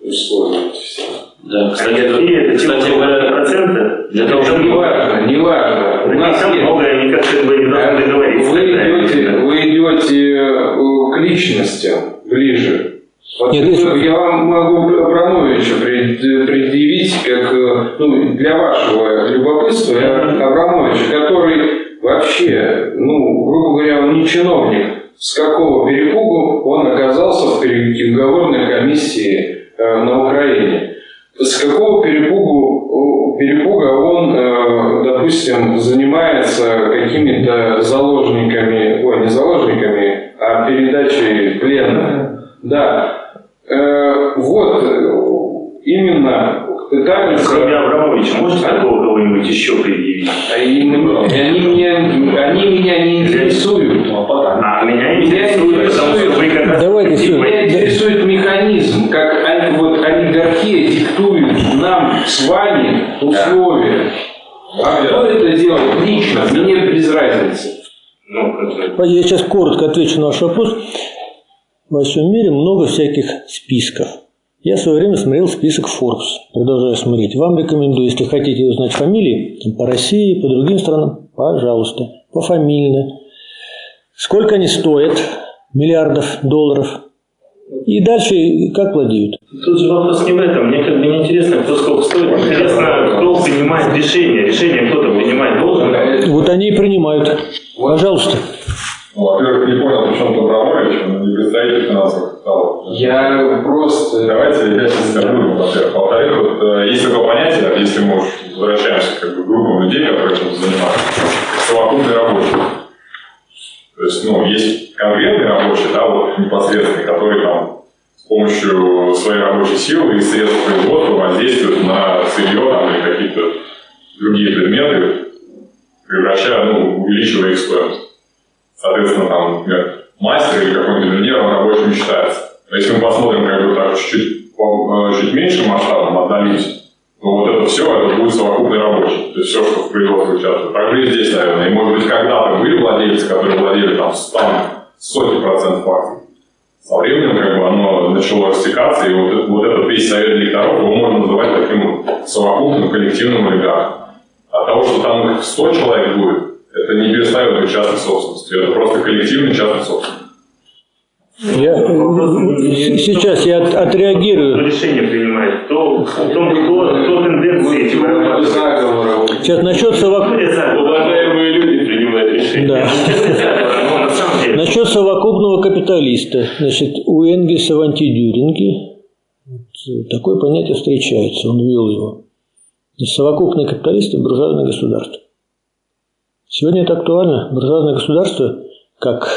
Условия все. Да, кстати, это, кстати говоря, проценты для того, чтобы... не важно, не важно. У нас там есть- многое, они как-то бы не должны договориться. Вы идете, вы идете э, к личностям ближе. Вот Нет, если- я вам могу Абрамовича пред- предъявить как э, ну, для вашего любопытства я Абрамовича, который вообще, ну, грубо говоря, он не чиновник. С какого перепугу он оказался в переговорной комиссии э, на Украине? С какого перепугу, перепуга он, э, допустим, занимается какими-то заложниками, ой, не заложниками, а передачей плена? Да. Э, вот, э, именно пытаются... Кроме Абрамовича, можете такого кого-нибудь еще предъявить? А им- Они меня, они меня не интересуют. А меня Меня интересует, как раз... Давайте все. Меня интересует механизм, как они- вот олигархия диктует нам с вами условия. А кто это делает лично? Мне без разницы. Ну, Я сейчас коротко отвечу на ваш вопрос. Во всем мире много всяких списков. Я в свое время смотрел список Forbes. Продолжаю смотреть. Вам рекомендую, если хотите узнать фамилии, там, по России, по другим странам, пожалуйста, пофамильно. Сколько они стоят, миллиардов долларов. И дальше как владеют. Тут же вопрос не в этом. Мне как бы не интересно, кто сколько стоит. Интересно, кто принимает решение. Решение кто-то принимать должен. Вот они и принимают. Пожалуйста. Ну, во-первых, не понял, почему Абрамович, он не представитель финансовых капиталов. Я просто... Давайте я сейчас скажу, во-первых. Во-вторых, вот, э, есть такое понятие, если мы уж возвращаемся как бы, к группам людей, которые этим занимаются, совокупный рабочий. То есть, ну, есть конкретный рабочий, да, вот непосредственный, который там с помощью своей рабочей силы и средств производства воздействует на сырье там, или какие-то другие предметы, превращая, ну, увеличивая их стоимость. Соответственно, там, например, мастер или какой-нибудь инженер, он рабочим не считается. Но если мы посмотрим как бы так чуть-чуть, э, чуть меньше масштабом, отдалимся, то вот это все, это будет совокупный рабочий. То есть все, что в производстве участвует. Также и здесь, наверное. И может быть, когда-то были владельцы, которые владели там, там сотни процентов акций. Со временем как бы оно начало растекаться, и вот, вот этот весь совет директоров его можно называть таким совокупным коллективным олигархом. От того, что там их 100 человек будет, это не перестает быть частной собственностью. Это просто коллективный частный собственность. Я, сейчас я от- Кто отреагирую. решение принимает? Кто, в том, кто, кто тенденции эти вырабатывает? Сейчас насчет совок... Уважаемые люди принимают решения. Да. Насчет совокупного капиталиста. Значит, у Энгельса в антидюринге э, такое понятие встречается, он ввел его. Значит, совокупные капиталисты – буржуазное государство. Сегодня это актуально. Буржуазное государство, как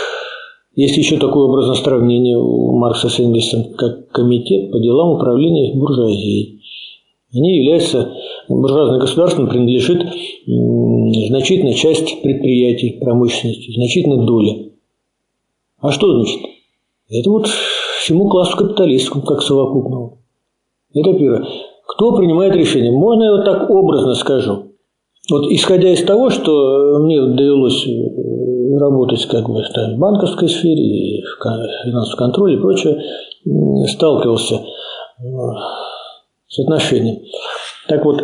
есть еще такое образное сравнение у Маркса с Энгельсом, как комитет по делам управления буржуазией. Они являются, буржуазное государство принадлежит значительная часть предприятий промышленности, значительная доля. А что значит? Это вот всему классу капиталистскому, как совокупному. Это первое. Кто принимает решение? Можно я вот так образно скажу? Вот исходя из того, что мне довелось э, работать как бы в банковской сфере, и в финансовом контроле и прочее, сталкивался э, с отношением. Так вот,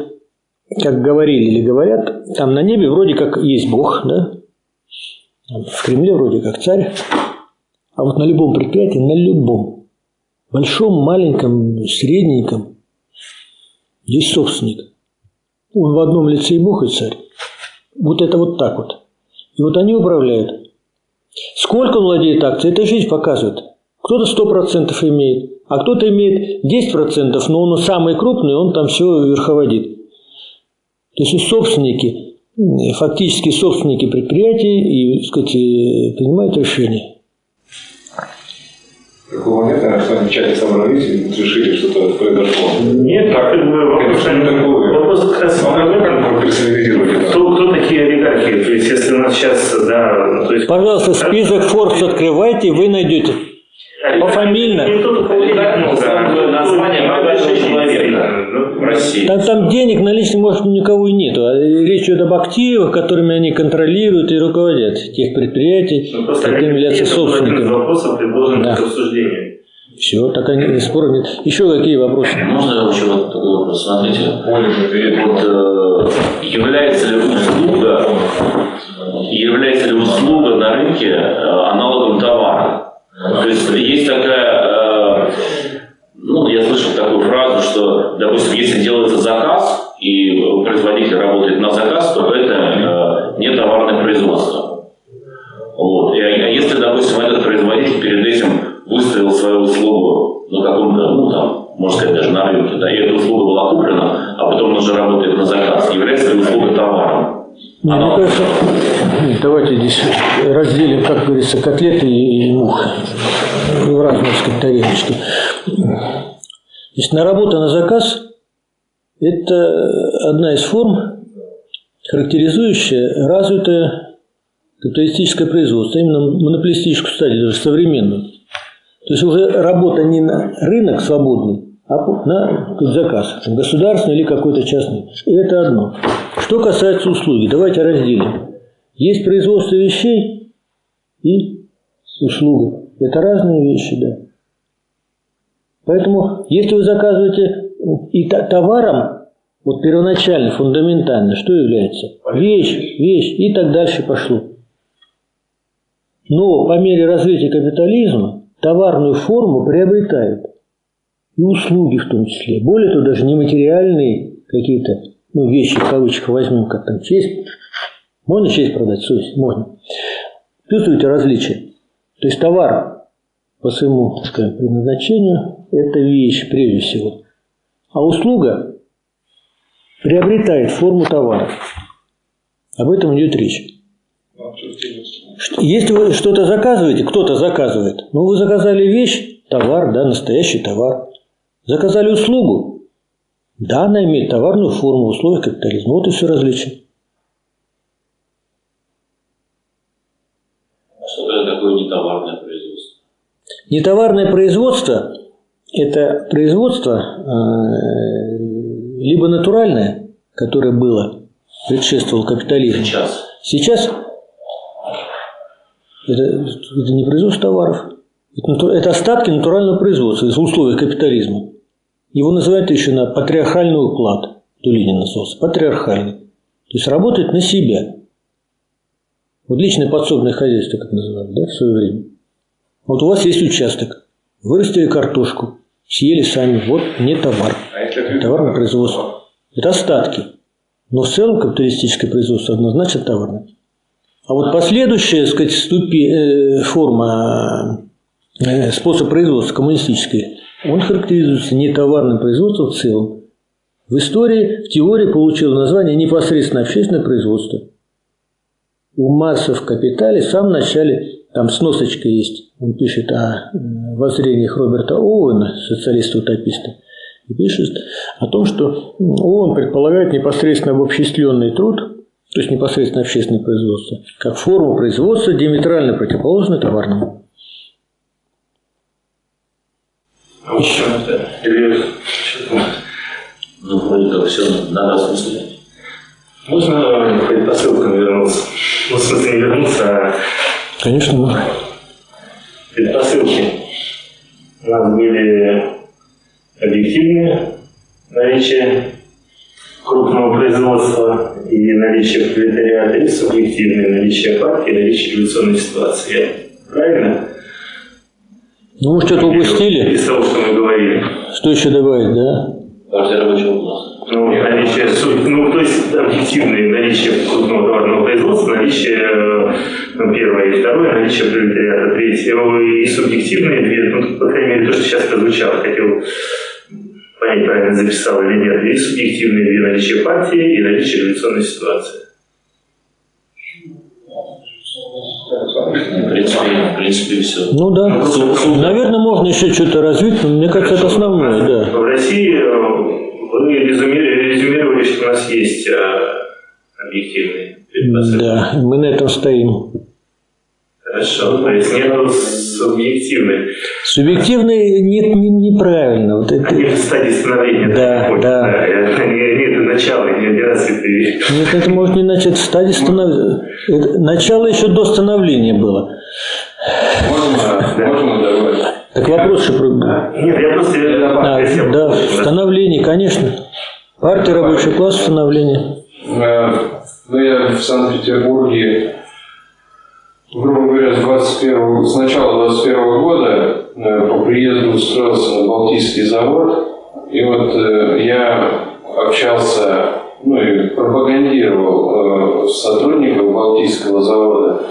как говорили или говорят, там на небе вроде как есть Бог, да? В Кремле вроде как царь. А вот на любом предприятии, на любом, большом, маленьком, средненьком, есть собственник. Он в одном лице и Бог и царь. Вот это вот так вот. И вот они управляют. Сколько он владеет акцией, это жизнь показывает. Кто-то 100% имеет, а кто-то имеет 10%, но он самый крупный, он там все верховодит. То есть собственники, фактически собственники предприятий и, так сказать, принимают решения. Какого наверное, что в чате собрались и решили, что-то произошло? Нет, так бы вопрос, вопрос как раз кто, кто такие олигархи? То есть, если у нас сейчас, да, то есть... Пожалуйста, список Forbes открывайте, вы найдете. Пофамильно. Название в России. Там, там денег наличных, может, никого и нету. А речь идет об активах, которыми они контролируют и руководят тех предприятий, Ну, просто которым являются собственниками. вопросов предложен Да. к обсуждению. Все, так они споров нет. Еще какие вопросы? Можно еще вот такой вопрос? Смотрите, вот э, является ли услуга, является ли услуга на рынке э, аналогом товара? То есть есть такая, э, ну, я слышал такую фразу, что, допустим, если делается заказ, и производитель работает на заказ, то это э, не товарное производство. Вот. И, а если, допустим, этот производитель перед этим выставил свою услугу на каком-то, ну там, можно сказать, даже на рынке, да, и эта услуга была куплена, а потом уже работает на заказ, является ли услуга товаром? Не, мне кажется, нет, давайте здесь разделим, как говорится, котлеты и, и мух в разные сказать, тарелочки. Значит, на работа на заказ – это одна из форм, характеризующая развитое капиталистическое производство, именно монополистическую стадию, даже современную. То есть уже работа не на рынок свободный, а на заказ, государственный или какой-то частный. И это одно. Что касается услуги, давайте разделим. Есть производство вещей и услуга. Это разные вещи, да. Поэтому, если вы заказываете и та- товаром, вот первоначально, фундаментально, что является? Вещь, вещь, и так дальше пошло. Но по мере развития капитализма товарную форму приобретают. И услуги в том числе. Более того, даже нематериальные какие-то ну, вещи, в кавычках возьмем, как там честь. Можно честь продать, совесть? Можно. Чувствуете различие? То есть товар по своему, скажем, предназначению – это вещь прежде всего. А услуга приобретает форму товара. Об этом идет речь. Если вы что-то заказываете, кто-то заказывает, ну вы заказали вещь, товар, да, настоящий товар. Заказали услугу, да, она имеет товарную форму в условиях капитализма. Вот и все различие. Что такое нетоварное производство? Нетоварное производство – это производство э, либо натуральное, которое было, предшествовало капитализму. Сейчас. Сейчас это, это не производство товаров, это, это остатки натурального производства в условиях капитализма. Его называют еще на патриархальный уклад. Тулинин назывался. Патриархальный. То есть работает на себя. Вот личное подсобное хозяйство, как называли, да, в свое время. Вот у вас есть участок. Вырастили картошку, съели сами. Вот не товар. Товарное производство. Это остатки. Но в целом капиталистическое производство однозначно товарное. А вот последующая, так сказать, ступи, э, форма, э, способ производства коммунистической, он характеризуется не товарным производством в целом. В истории, в теории получил название непосредственно общественное производство. У Марса в «Капитале» в самом начале, там сносочка есть, он пишет о э, воззрениях Роберта Оуэна, социалиста-утописта, и пишет о том, что Оуэн предполагает непосредственно обобществленный труд, то есть непосредственно общественное производство, как форму производства диаметрально противоположную товарному. А вот это, или ну, вроде как все надо осмыслить. Можно предпосылкам вернуться? Ну, в смысле, не вернуться, а Конечно, можно. предпосылки. У нас были объективные наличие крупного производства и наличие пролетариата, и субъективные наличие партии, наличие революционной ситуации. Я правильно? Ну, мы что-то упустили. Из того, что мы говорили. Что еще добавить, да? Партия рабочего класса. Ну, наличие, ну, то есть объективное наличие крупного товарного производства, наличие ну, первое и второе, наличие пролетариата, третье, и субъективные две, ну, по крайней мере, то, что сейчас прозвучало, хотел понять, правильно записал или нет, и субъективные две наличие партии и наличие революционной ситуации. В принципе, в принципе, все. Ну да. Наверное, можно еще что-то развить, но мне кажется, это основное, да. В России э, вы резюми- резюмировали, что у нас есть э, объективные предпосылки. Да, мы на этом стоим. Хорошо, то есть нету субъективных. Субъективный нет, не- неправильно. Вот это, Нет стадии становления. Да, такой, да. э, не- Нет начала, не не развитые. нет, это может не начать стадии становления. Начало еще до становления было. Можно, можно добавить? Так вопрос же про... Нет, я просто... А, да, становление, конечно. Партия рабочий класс, становление. Э, Ну, я в Санкт-Петербурге, грубо говоря, с, 21, с начала 21 года э, по приезду устроился на Балтийский завод. И вот э, я общался, ну и пропагандировал э, сотрудников Балтийского завода.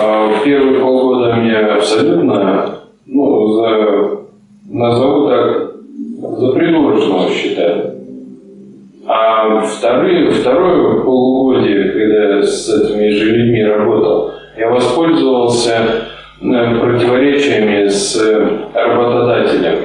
А первые полгода меня абсолютно ну, за, назову так, за придурочного считали. А вторые, второе полугодие, когда я с этими же людьми работал, я воспользовался э, противоречиями с э, работодателем.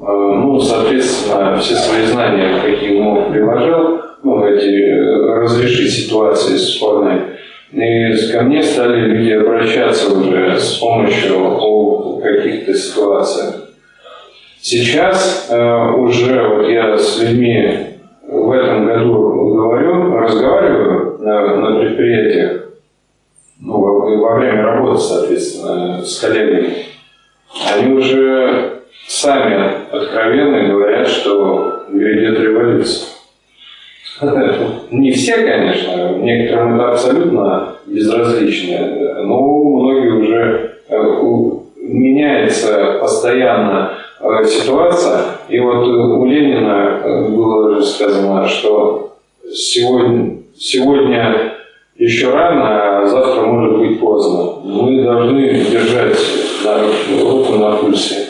Э, Ну, соответственно, все свои знания, какие мог, приложил, ну, эти, разрешить ситуации спорные. И ко мне стали люди обращаться уже с помощью каких-то ситуациях. Сейчас э, уже вот я с людьми в этом году говорю, разговариваю на, на предприятиях, ну, во, во время работы, соответственно, с коллегами, они уже сами откровенно говорят, что грядет революция. Не все, конечно, некоторым это абсолютно безразлично, но многие уже э, меняется постоянно э, ситуация. И вот у Ленина э, было же сказано, что сегодня, сегодня еще рано, а завтра может быть поздно. Мы должны держать на- руку на пульсе.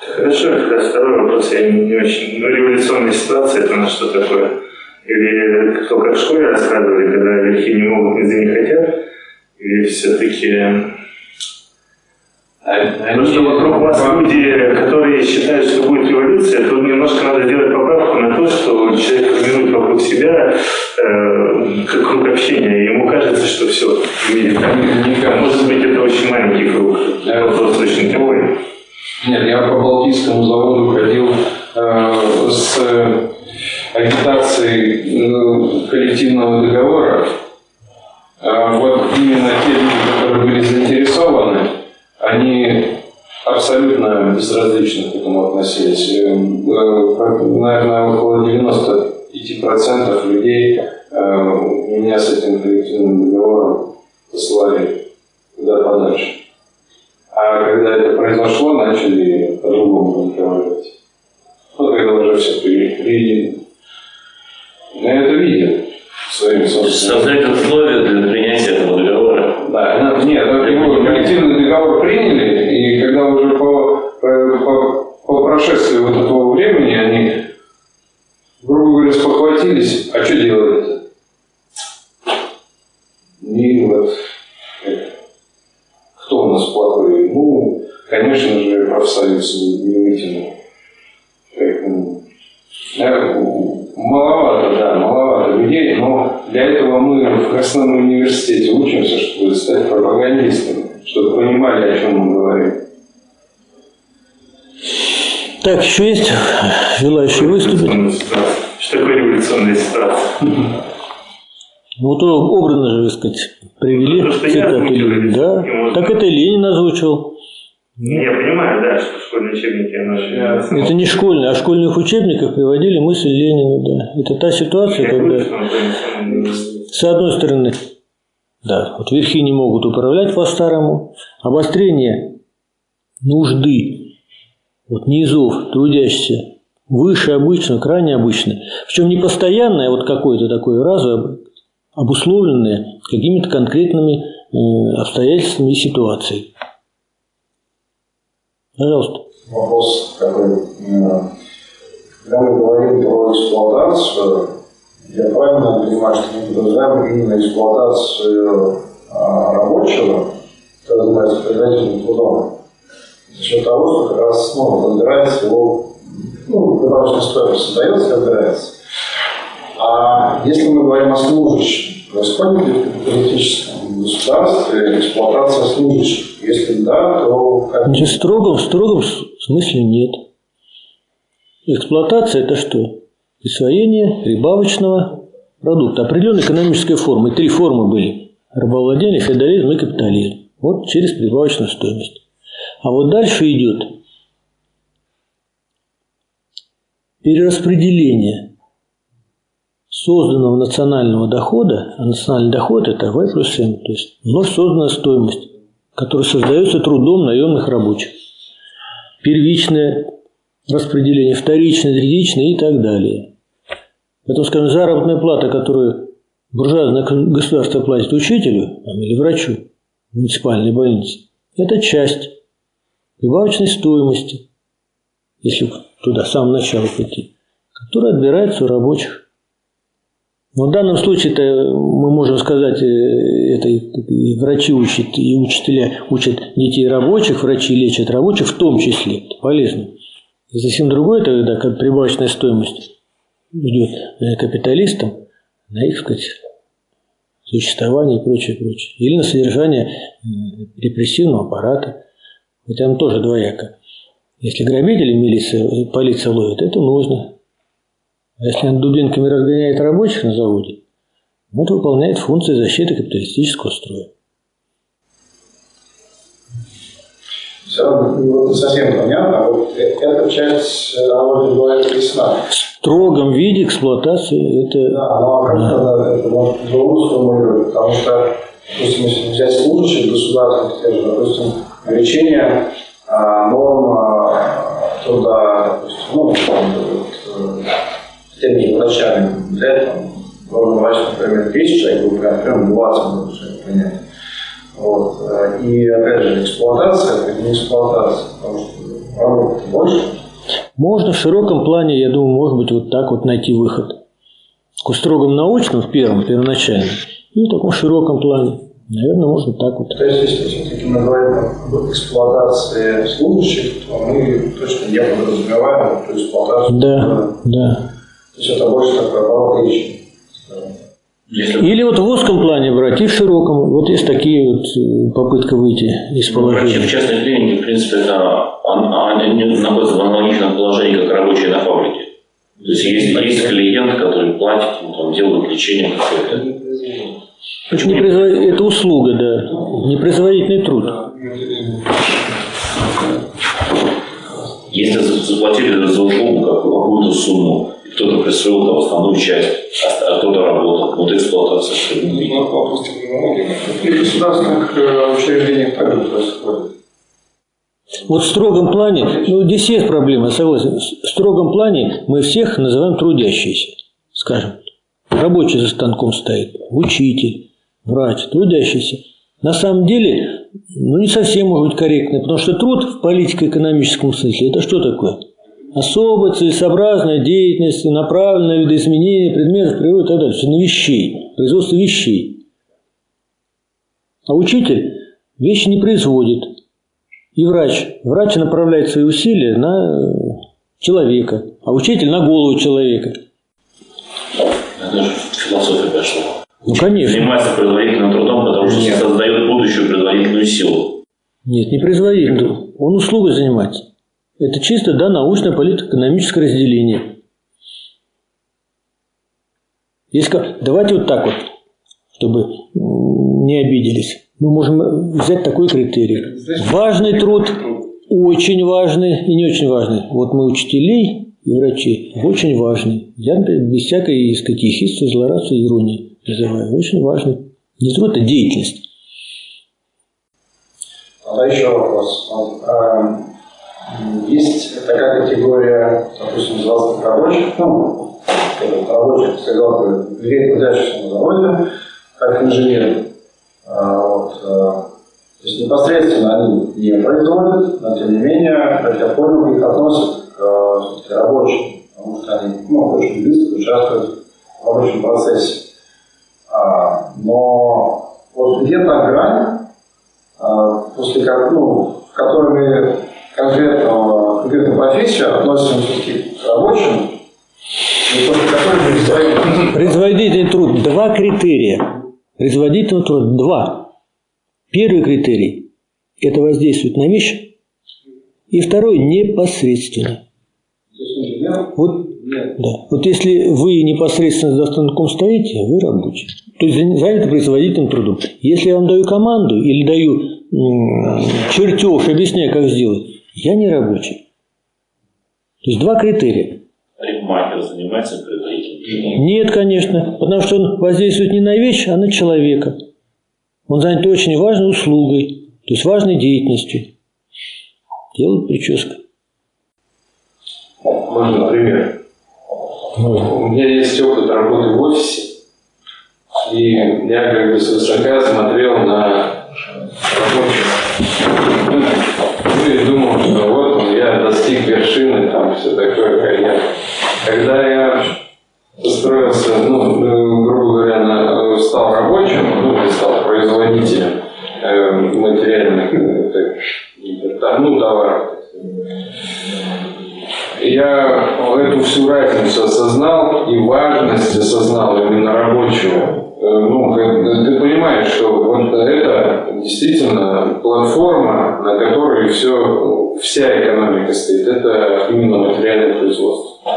Хорошо, как раз второй вопрос, я не, очень... Ну, революционная ситуация, это на что такое? Или только в школе рассказывали, когда лихие не могут, не хотят? Или все-таки... Потому что вокруг вас люди, которые считают, что будет революция, тут немножко надо сделать поправку на то, что человек развернуть вокруг себя э, как круг общения. Ему кажется, что все в мире так. Может быть, это очень маленький круг. Вопрос очень такой. Нет, я по Балтийскому заводу ходил э, с э, агитацией э, коллективного договора. А вот именно те люди, которые были заинтересованы, они абсолютно безразлично к этому относились. Э, Наверное, около 95% людей э, меня с этим коллективным договором послали куда подальше. А когда это произошло, начали по-другому разговаривать. Ну, когда уже все перешли. Я это видел своими собственными. Создать условия для принятия этого договора. Да, нет, коллективный договор приняли, и когда уже по, по, по, по прошествии вот этого времени они, грубо говоря, спохватились, а что делать-то? И вот э, кто у нас плохой? Ну, конечно же, профсоюз не вытянул. Э, Маловато, да, маловато людей, но для этого мы в Красном университете учимся, чтобы стать пропагандистами, чтобы понимали, о чем мы говорим. Так, еще есть желающие выступить? Революционная ситуация. Что такое революционная ситуация? Вот образно же, так сказать, привели Ну, то, Ленина. Да, так это и Ленин озвучил. Я понимаю, да, что школьные учебники, же... Это не школьные, а в школьных учебниках приводили мысль Ленина, да. Это та ситуация, Я когда с одной стороны, да, вот верхи не могут управлять по-старому, обострение нужды вот низов, трудящихся, выше обычного, крайне обычное. Причем не постоянное, а вот какое-то такое разовое, обусловленное какими-то конкретными э, обстоятельствами и ситуацией. Пожалуйста. Вопрос такой. Когда мы говорим про эксплуатацию, я правильно понимаю, что мы подразумеваем именно эксплуатацию а, рабочего, который занимается предварительным трудом, за счет того, что как раз ну, разбирается его, ну, добавочная стоимость создается, разбирается. А если мы говорим о служащем, происходит ли в капиталистическом государстве эксплуатация служащих? Если да, то как? Значит, в в строгом смысле нет. Эксплуатация – это что? Присвоение прибавочного продукта. Определенной экономической формы. Три формы были. Рабовладение, феодализм и капитализм. Вот через прибавочную стоимость. А вот дальше идет перераспределение созданного национального дохода, а национальный доход – это V плюс M, то есть вновь созданная стоимость, которая создается трудом наемных рабочих. Первичное распределение, вторичное, третичное и так далее. Поэтому, скажем, заработная плата, которую буржуазное государство платит учителю там, или врачу в муниципальной больнице, это часть прибавочной стоимости, если туда с самого начала пойти, которая отбирается у рабочих. Но в данном случае это мы можем сказать, э, это и врачи учат, и учителя учат детей рабочих, врачи лечат рабочих в том числе. Это полезно. И совсем другое тогда, как прибавочная стоимость идет э, капиталистам на их, сказать, существование и прочее, прочее. Или на содержание э, репрессивного аппарата. Хотя он тоже двояко. Если грабители милиция, полиция ловит, это нужно. А если он дубинками разгоняет рабочих на заводе, это выполняет функции защиты капиталистического строя. Все равно не совсем понятно. Вот эта часть работы была ясна. В строгом виде эксплуатации это... Да, ну а как да. тогда это может по-другому сформулировать? Потому что, допустим, если взять служащих государственных, же, допустим, увеличение а, норм а, труда, допустим, ну, вот, теми врачами взять, там, должен врач, например, 10 человек, вы прям 20 нарушений принять. Вот. И опять же, эксплуатация, это не эксплуатация, потому что работы больше. Можно в широком плане, я думаю, может быть, вот так вот найти выход. В строгом научном, в первом, первоначальном, и в таком широком плане. Наверное, можно так вот. То есть, если все-таки мы говорим об эксплуатации служащих, то мы точно не подразумеваем эту эксплуатацию. Да, да. То есть это больше такой оборот. Если... Или вот в узком плане брать, и в широком. Вот есть такие вот э, попытка выйти из положения. Ну, в частной клинике, в принципе, это, они находятся в аналогичном положении, как рабочие на фабрике. То есть есть, есть клиент, который платит, ему там делают лечение какое-то. Это, не производ... это услуга, да. Непроизводительный труд. Если заплатили за услугу какую-то сумму, кто-то присвоил там основную часть, а, а кто-то работал. Вот эксплуатация. Ну, вопрос технологии. И в государственных э, учреждениях также происходит. Вот в строгом плане, ну здесь есть проблема, согласен. В строгом плане мы всех называем трудящиеся, скажем. Рабочий за станком стоит, учитель, врач, трудящийся. На самом деле, ну не совсем может быть корректно, потому что труд в политико-экономическом смысле это что такое? Особая целесообразная деятельность, направленная на видоизменение предметов природы и так далее. На вещей, производство вещей. А учитель вещи не производит. И врач. Врач направляет свои усилия на человека, а учитель на голову человека. Это же философия пошла. Ну, конечно. Занимается производительным трудом, потому что Нет. создает будущую производительную силу. Нет, не производительным. Он услугой занимается. Это чисто, да, научное политэкономическое разделение. Есть, давайте вот так вот, чтобы не обиделись. Мы можем взять такой критерий. Важный труд, очень важный и не очень важный. Вот мы учителей и врачей, очень важный. Я без всякой сказать, ехидства, злорадства, иронии называю. Очень важный. Не труд, а деятельность. Тогда еще вопрос. Есть такая категория, допустим, заводских рабочих, ну, скажем, рабочих, людей, трудящихся на заводе, как инженеры. А, вот, а, то есть непосредственно они не производят, но тем не менее, как я понял, их относят к а, рабочим, потому что они ну, очень близко участвуют в рабочем процессе. А, но вот где-то грань, а, после как, ну, в которой мы конкретно, конкретную профессию относим все-таки к рабочим, Производительный труд. Два критерия. Производительный труд. Два. Первый критерий – это воздействует на вещь. И второй – непосредственно. Вот, да. вот если вы непосредственно за станком стоите, вы рабочий. То есть заняты производительным трудом. Если я вам даю команду или даю чертеж, объясняю, как сделать, я не рабочий. То есть два критерия. Парикмахер занимается производительным Нет, конечно, потому что он воздействует не на вещь, а на человека. Он занят очень важной услугой, то есть важной деятельностью. Делает прическу. Можно пример? Можно. У меня есть опыт работы в офисе, и я как бы свысока смотрел на рабочих. Ну и думал, что вот я достиг вершины, там все такое, карьера. Когда я устроился, ну, грубо говоря, на, стал рабочим, ну, стал производителем э, материальных, э, так, ну, товаров, я эту всю разницу осознал и важность осознал именно рабочего. Э, ну, ты понимаешь, что вот это действительно платформа, на которой все, вся экономика стоит. Это именно материальное производство.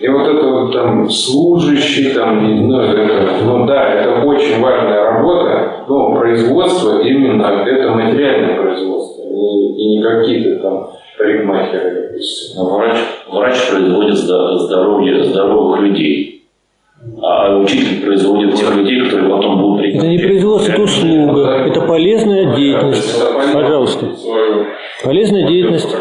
И вот это вот там служащий, там, ну, это, ну да, это очень важная работа, но производство именно это материальное производство, и, и не какие-то там парикмахеры, допустим. Врач, врач производит здоровье здоровых людей. А учитель производит тех людей, которые потом будут принимать. Это не производство, это услуга. Это полезная деятельность. Пожалуйста. Полезная деятельность.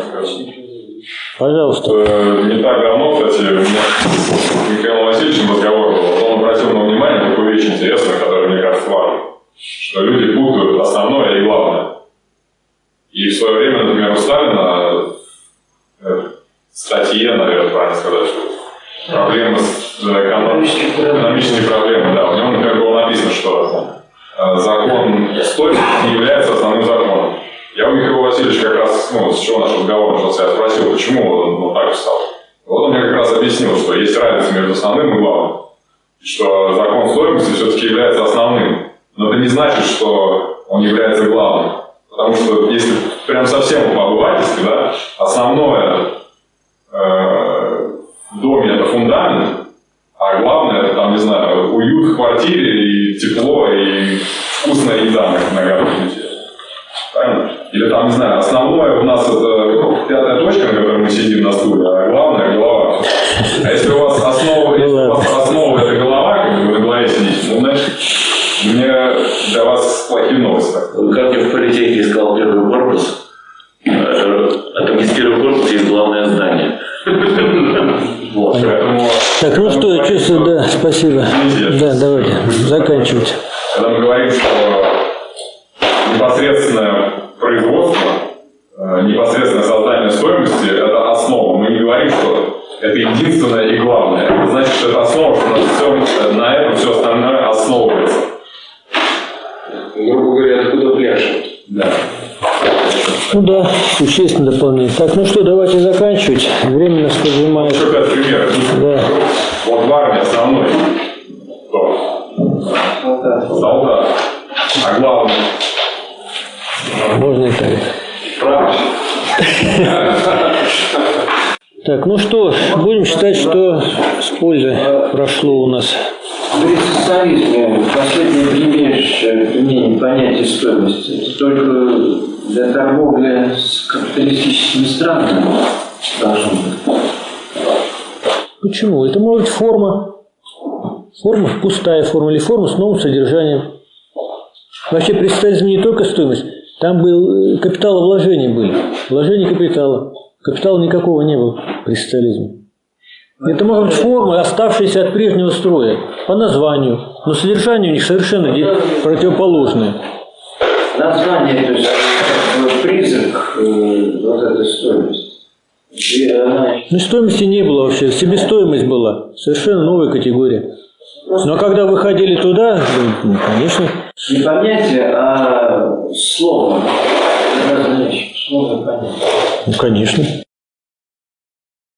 Пожалуйста. Э, не так давно, кстати, у меня с Михаилом Васильевичем разговор был. Он обратил на внимание такую вещь интересную, которая, мне кажется, важна. Что люди путают основное и главное. И в свое время, например, у Сталина э, статье, наверное, правильно сказать, что проблемы с экономические, проблемы, да, у него, например, было написано, что э, закон стоимости не является основным законом. Я у Михаила Васильевича как раз, ну, с чего наш разговор начался, я спросил, почему он ну, так встал. Вот он мне как раз объяснил, что есть разница между основным и главным. Что закон стоимости все-таки является основным. Но это не значит, что он является главным. Потому что если прям совсем по-обывательски, да, основное э, в доме это фундамент, а главное это там, не знаю, уют в квартире и тепло и вкусная еда на, городке. Правильно? Или там, не знаю, основное у нас это ну, пятая точка, на которой мы сидим на стуле, а главное голова. А если у вас основа, если у вас основа это голова, как вы на голове сидите, ну, значит, мне для вас плохие новости. Как я в политехе искал первый корпус, э, а там есть первый корпус, есть главное здание. Вот, поэтому... Так, ну что, чувствую, да, спасибо. Да, давайте, заканчивать. Когда мы говорим, что непосредственное производство, э, непосредственное создание стоимости – это основа. Мы не говорим, что это единственное и главное. Это значит, что это основа, что на, все, на этом все остальное основывается. Грубо говоря, откуда пляж? Да. Ну да, существенно дополнение. Так, ну что, давайте заканчивать. Время нас поджимает. Еще пять примеров. Да. Вот в армии основной кто? Солдат. Солдат. А главное? Можно и так. Так, ну что, будем считать, что с пользой прошло у нас. При социализме последнее применение, применение понятия стоимости это только для торговли с капиталистическими странами должно быть. Почему? Это может быть форма. Форма, пустая форма или форма с новым содержанием. Вообще социализме не только стоимость, Там был э, капиталовложения были. Вложения капитала. Капитала никакого не было при социализме. Это может быть формы, оставшиеся от прежнего строя, по названию, но содержание у них совершенно противоположное. Название, то есть бы призрак э, вот этой стоимости. И она Ну, стоимости не было вообще, себестоимость была, совершенно новая категория. Но когда выходили туда, ну, конечно, не понятие, а слово. Слово понятие. ну, конечно.